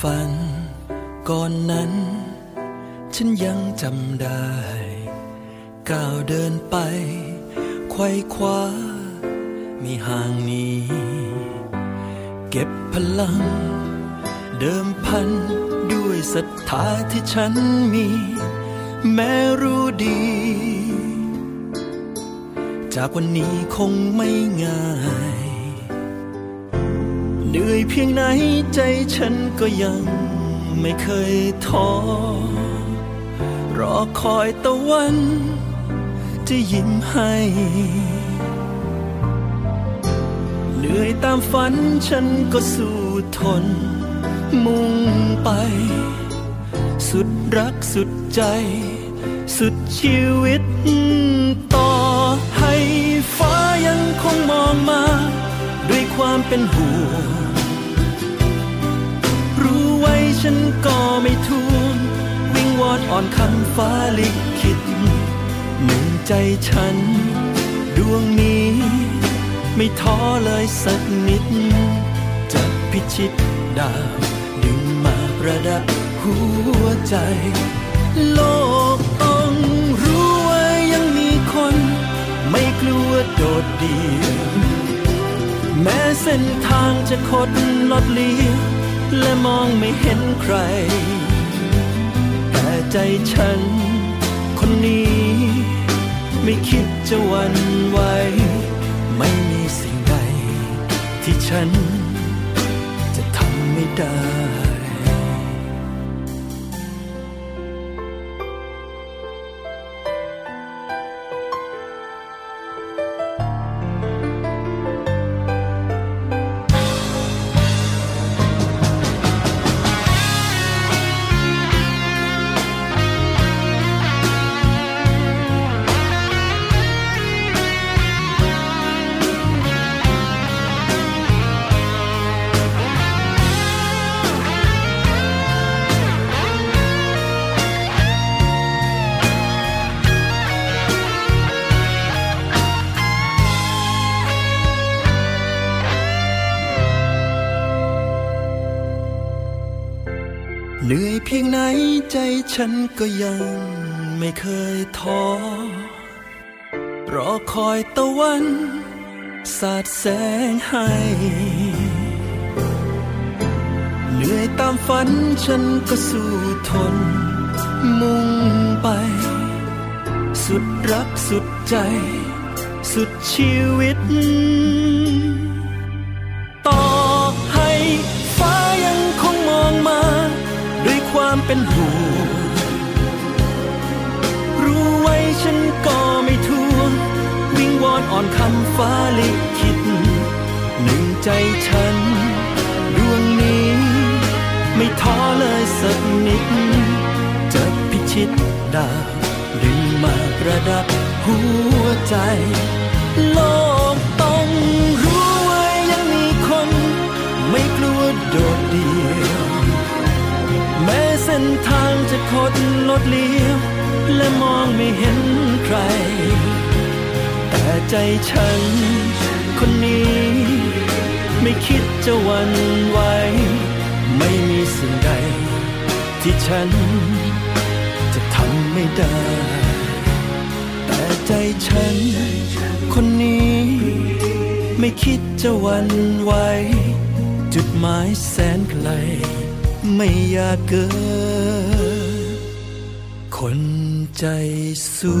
[SPEAKER 2] ฝัน ก่อนนั้น ฉันยังจำได้ ก้าวเดินไป ไขว้คว้าไม่ห่างหนี้ เก็บพลัง เดิมพันด้วยศรัทธาที่ฉันมี แม้รู้ดี จากวันนี้คงไม่ง่าย เหนื่อยเพียงไหนใจฉันก็ยังไม่เคยท้อ รอคอยตะวัน จะยิ้มให้ เหนื่อยตามฝันฉันก็สู้ทน มุ่งไป สุดรักสุดใจ สุดชีวิตต่อให้ฟ้ายังคงมองมา ความเป็นห่วงรู้ไว้ฉันก็ไม่ทวงวิงวอนอ่อนคำฟ้าลิขิตหนึ่งใจฉัน ดวงนี้ ไม่ท้อเลยสักนิด จะพิชิตดาว ดึงมาประดับหัวใจ โลกต้องรู้ว่ายังมีคน ไม่กลัวโดดเดี่ยว แม้เส้นทางจะคดลอดเลี้ยวและมองไม่เห็นใคร แต่ใจฉันคนนี้ ไม่คิดจะวันไหวไม่มีสิ่งใด ที่ฉันจะทำไม่ได้ สาดแสงให้ เหนื่อยตามฝันฉันก็สู้ทน มุ่งไป สุดรักสุดใจ สุดชีวิต ต่อให้ฟ้ายังคงมองมา ด้วยความเป็นห่วงรู้ไว้ฉัน วอนอ่อนคำฟ้าลิขิตหนึ่งใจฉันดวงนี้ ไม่ท้อเลยสักนิด จะพิชิตดาวดึงมาประดับหัวใจ โลกต้องรู้ไว้ยังมีคน ไม่กลัวโดดเดี่ยวแม้เส้นทางจะคดลดเลี้ยวและมองไม่เห็นใคร แต่ใจฉัน คนนี้ ไม่คิดจะวันไหวไม่มีสิ่งใด ที่ฉัน จะทำไม่ได้ แต่ใจฉัน คนนี้ ไม่คิดจะวันไหวจุดหมายแสนไกล
[SPEAKER 11] ไม่อยากเกิดคนใจสู้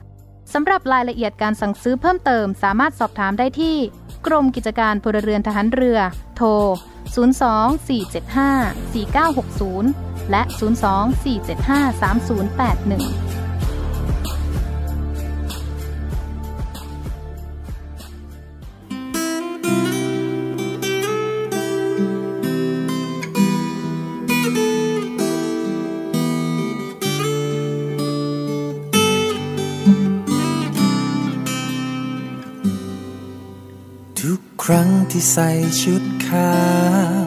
[SPEAKER 10] สำหรับรายละเอียดการสั่งซื้อเพิ่มเติมสามารถสอบถามได้ที่ กรมกิจการพลเรือนทหารเรือ โทร 024754960 และ 024753081
[SPEAKER 11] ครั้งที่ใส่ชุดขาว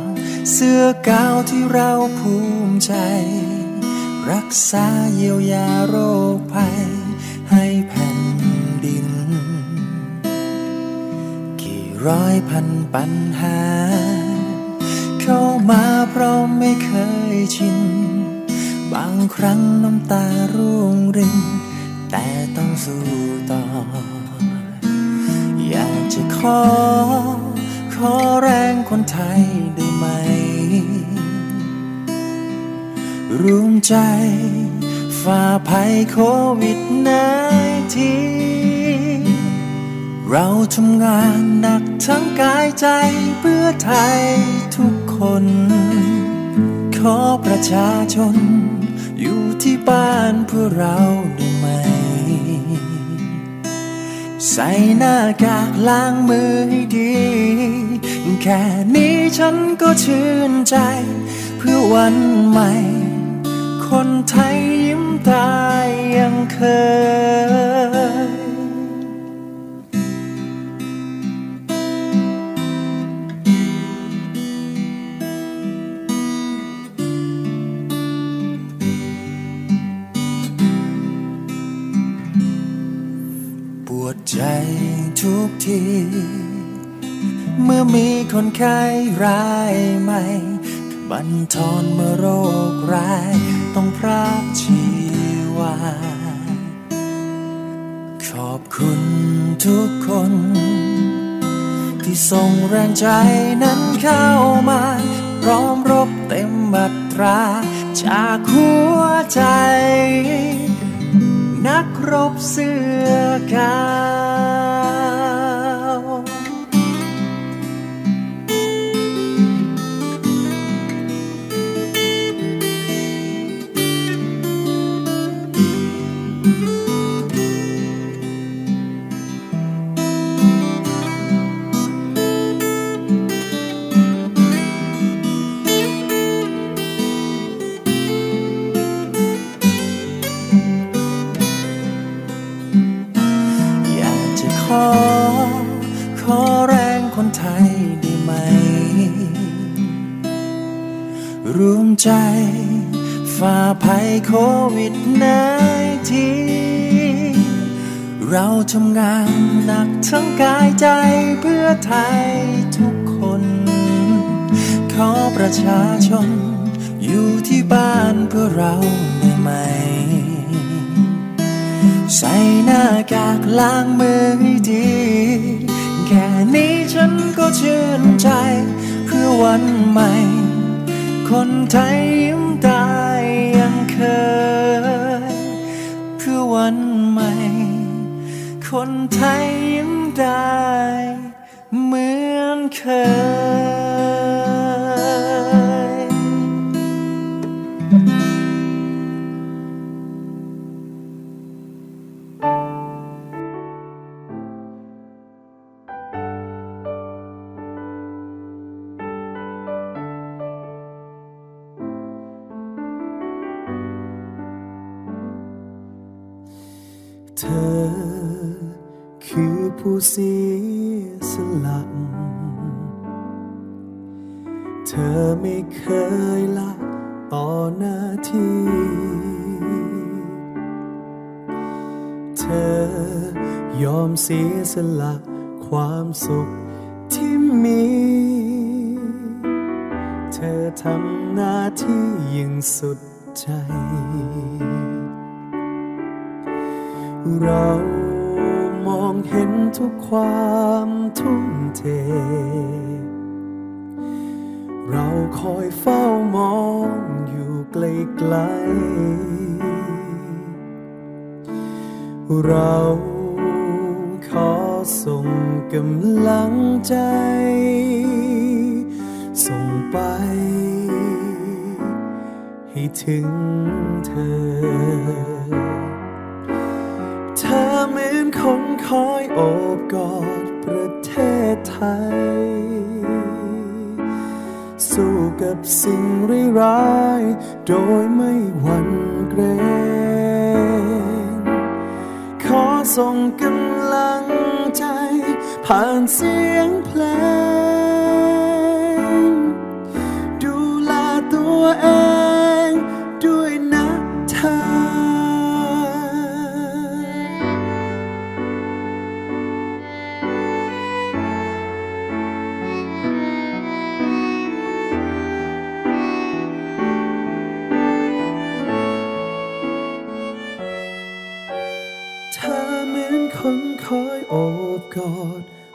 [SPEAKER 11] เสื้อกาวที่เราภูมิใจ รักษาเยียวยาโรคภัย ให้แผ่นดิน กี่ร้อยพันปัญหา เข้ามาเพราะไม่เคยชิน บางครั้งน้ำตาร่วงริน แต่ต้องสู้ต่อ อยากจะขอ ขอแรงคนไทยได้ไหมร่วมใจฝ่าภัยโควิดนาทีเราทำงานหนักทั้งกายใจเพื่อไทยทุกคน ขอประชาชน อยู่ที่บ้านเพื่อเราได้ ใส่หน้ากากล้างมือให้ดี แค่นี้ฉันก็ชื่นใจ เพื่อวันใหม่ คนไทยยิ้มตายยังเคย ใจทุกที เมื่อมีคนไข้รายใหม่บันทอนเมื่อโรคร้าย ต้องพรากชีวา ขอบคุณทุกคน ที่ส่งแรงใจนั้นเข้ามา พร้อมรบเต็มบัตรา จากหัวใจ นักรบเสื้อกาว ใจ ฝ่าภัยโควิดนทีเราทำงานหนักทั้งกายใจเพื่อไทยทุกคน ขอประชาชน อยู่ที่บ้านเพื่อเราได้ไหม ใส่หน้ากากล้างมือให้ดี แค่นี้ฉันก็ชื่นใจ เพื่อวันใหม่ คนไทยยิ้มตายยังเคย เพื่อวันใหม่ คนไทยยิ้มได้เหมือน
[SPEAKER 5] เคย ธอไม่เคยละต่อหน้าที่ เธอยอมเสียสละความสุขที่มี เธอทำหน้าที่ยิ่งสุดใจ เรามองเห็นทุกความทุ่มเท เราคอยเฝ้ามองอยู่ไกลๆเราขอส่งกำลังใจ ส่งไป ให้ถึงเธอเธอเหมือนคนคอยโอบกอดประเทศไทย สู้กับสิ่งร้ายโดยไม่หวั่นเกรง ขอส่งกำลังใจ ผ่านเสียงเพลง ดูแลตัวเอง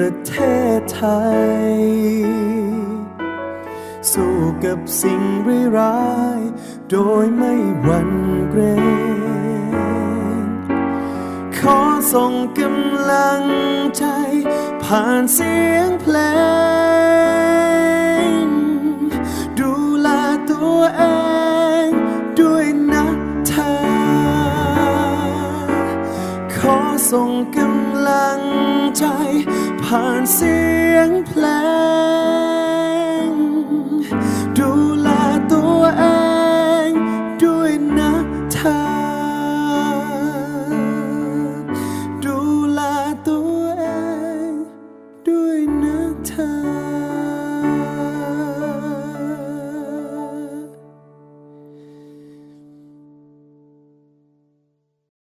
[SPEAKER 5] ประเทศไทย สู้กับสิ่งร้ายโดยไม่หวั่นเกรงขอส่งกำลังใจ ผ่านเสียงเพลง ดูแลตัวเองด้วยนะเธอ ขอส่งกำ ลังใจ ผ่านเสียงเพลง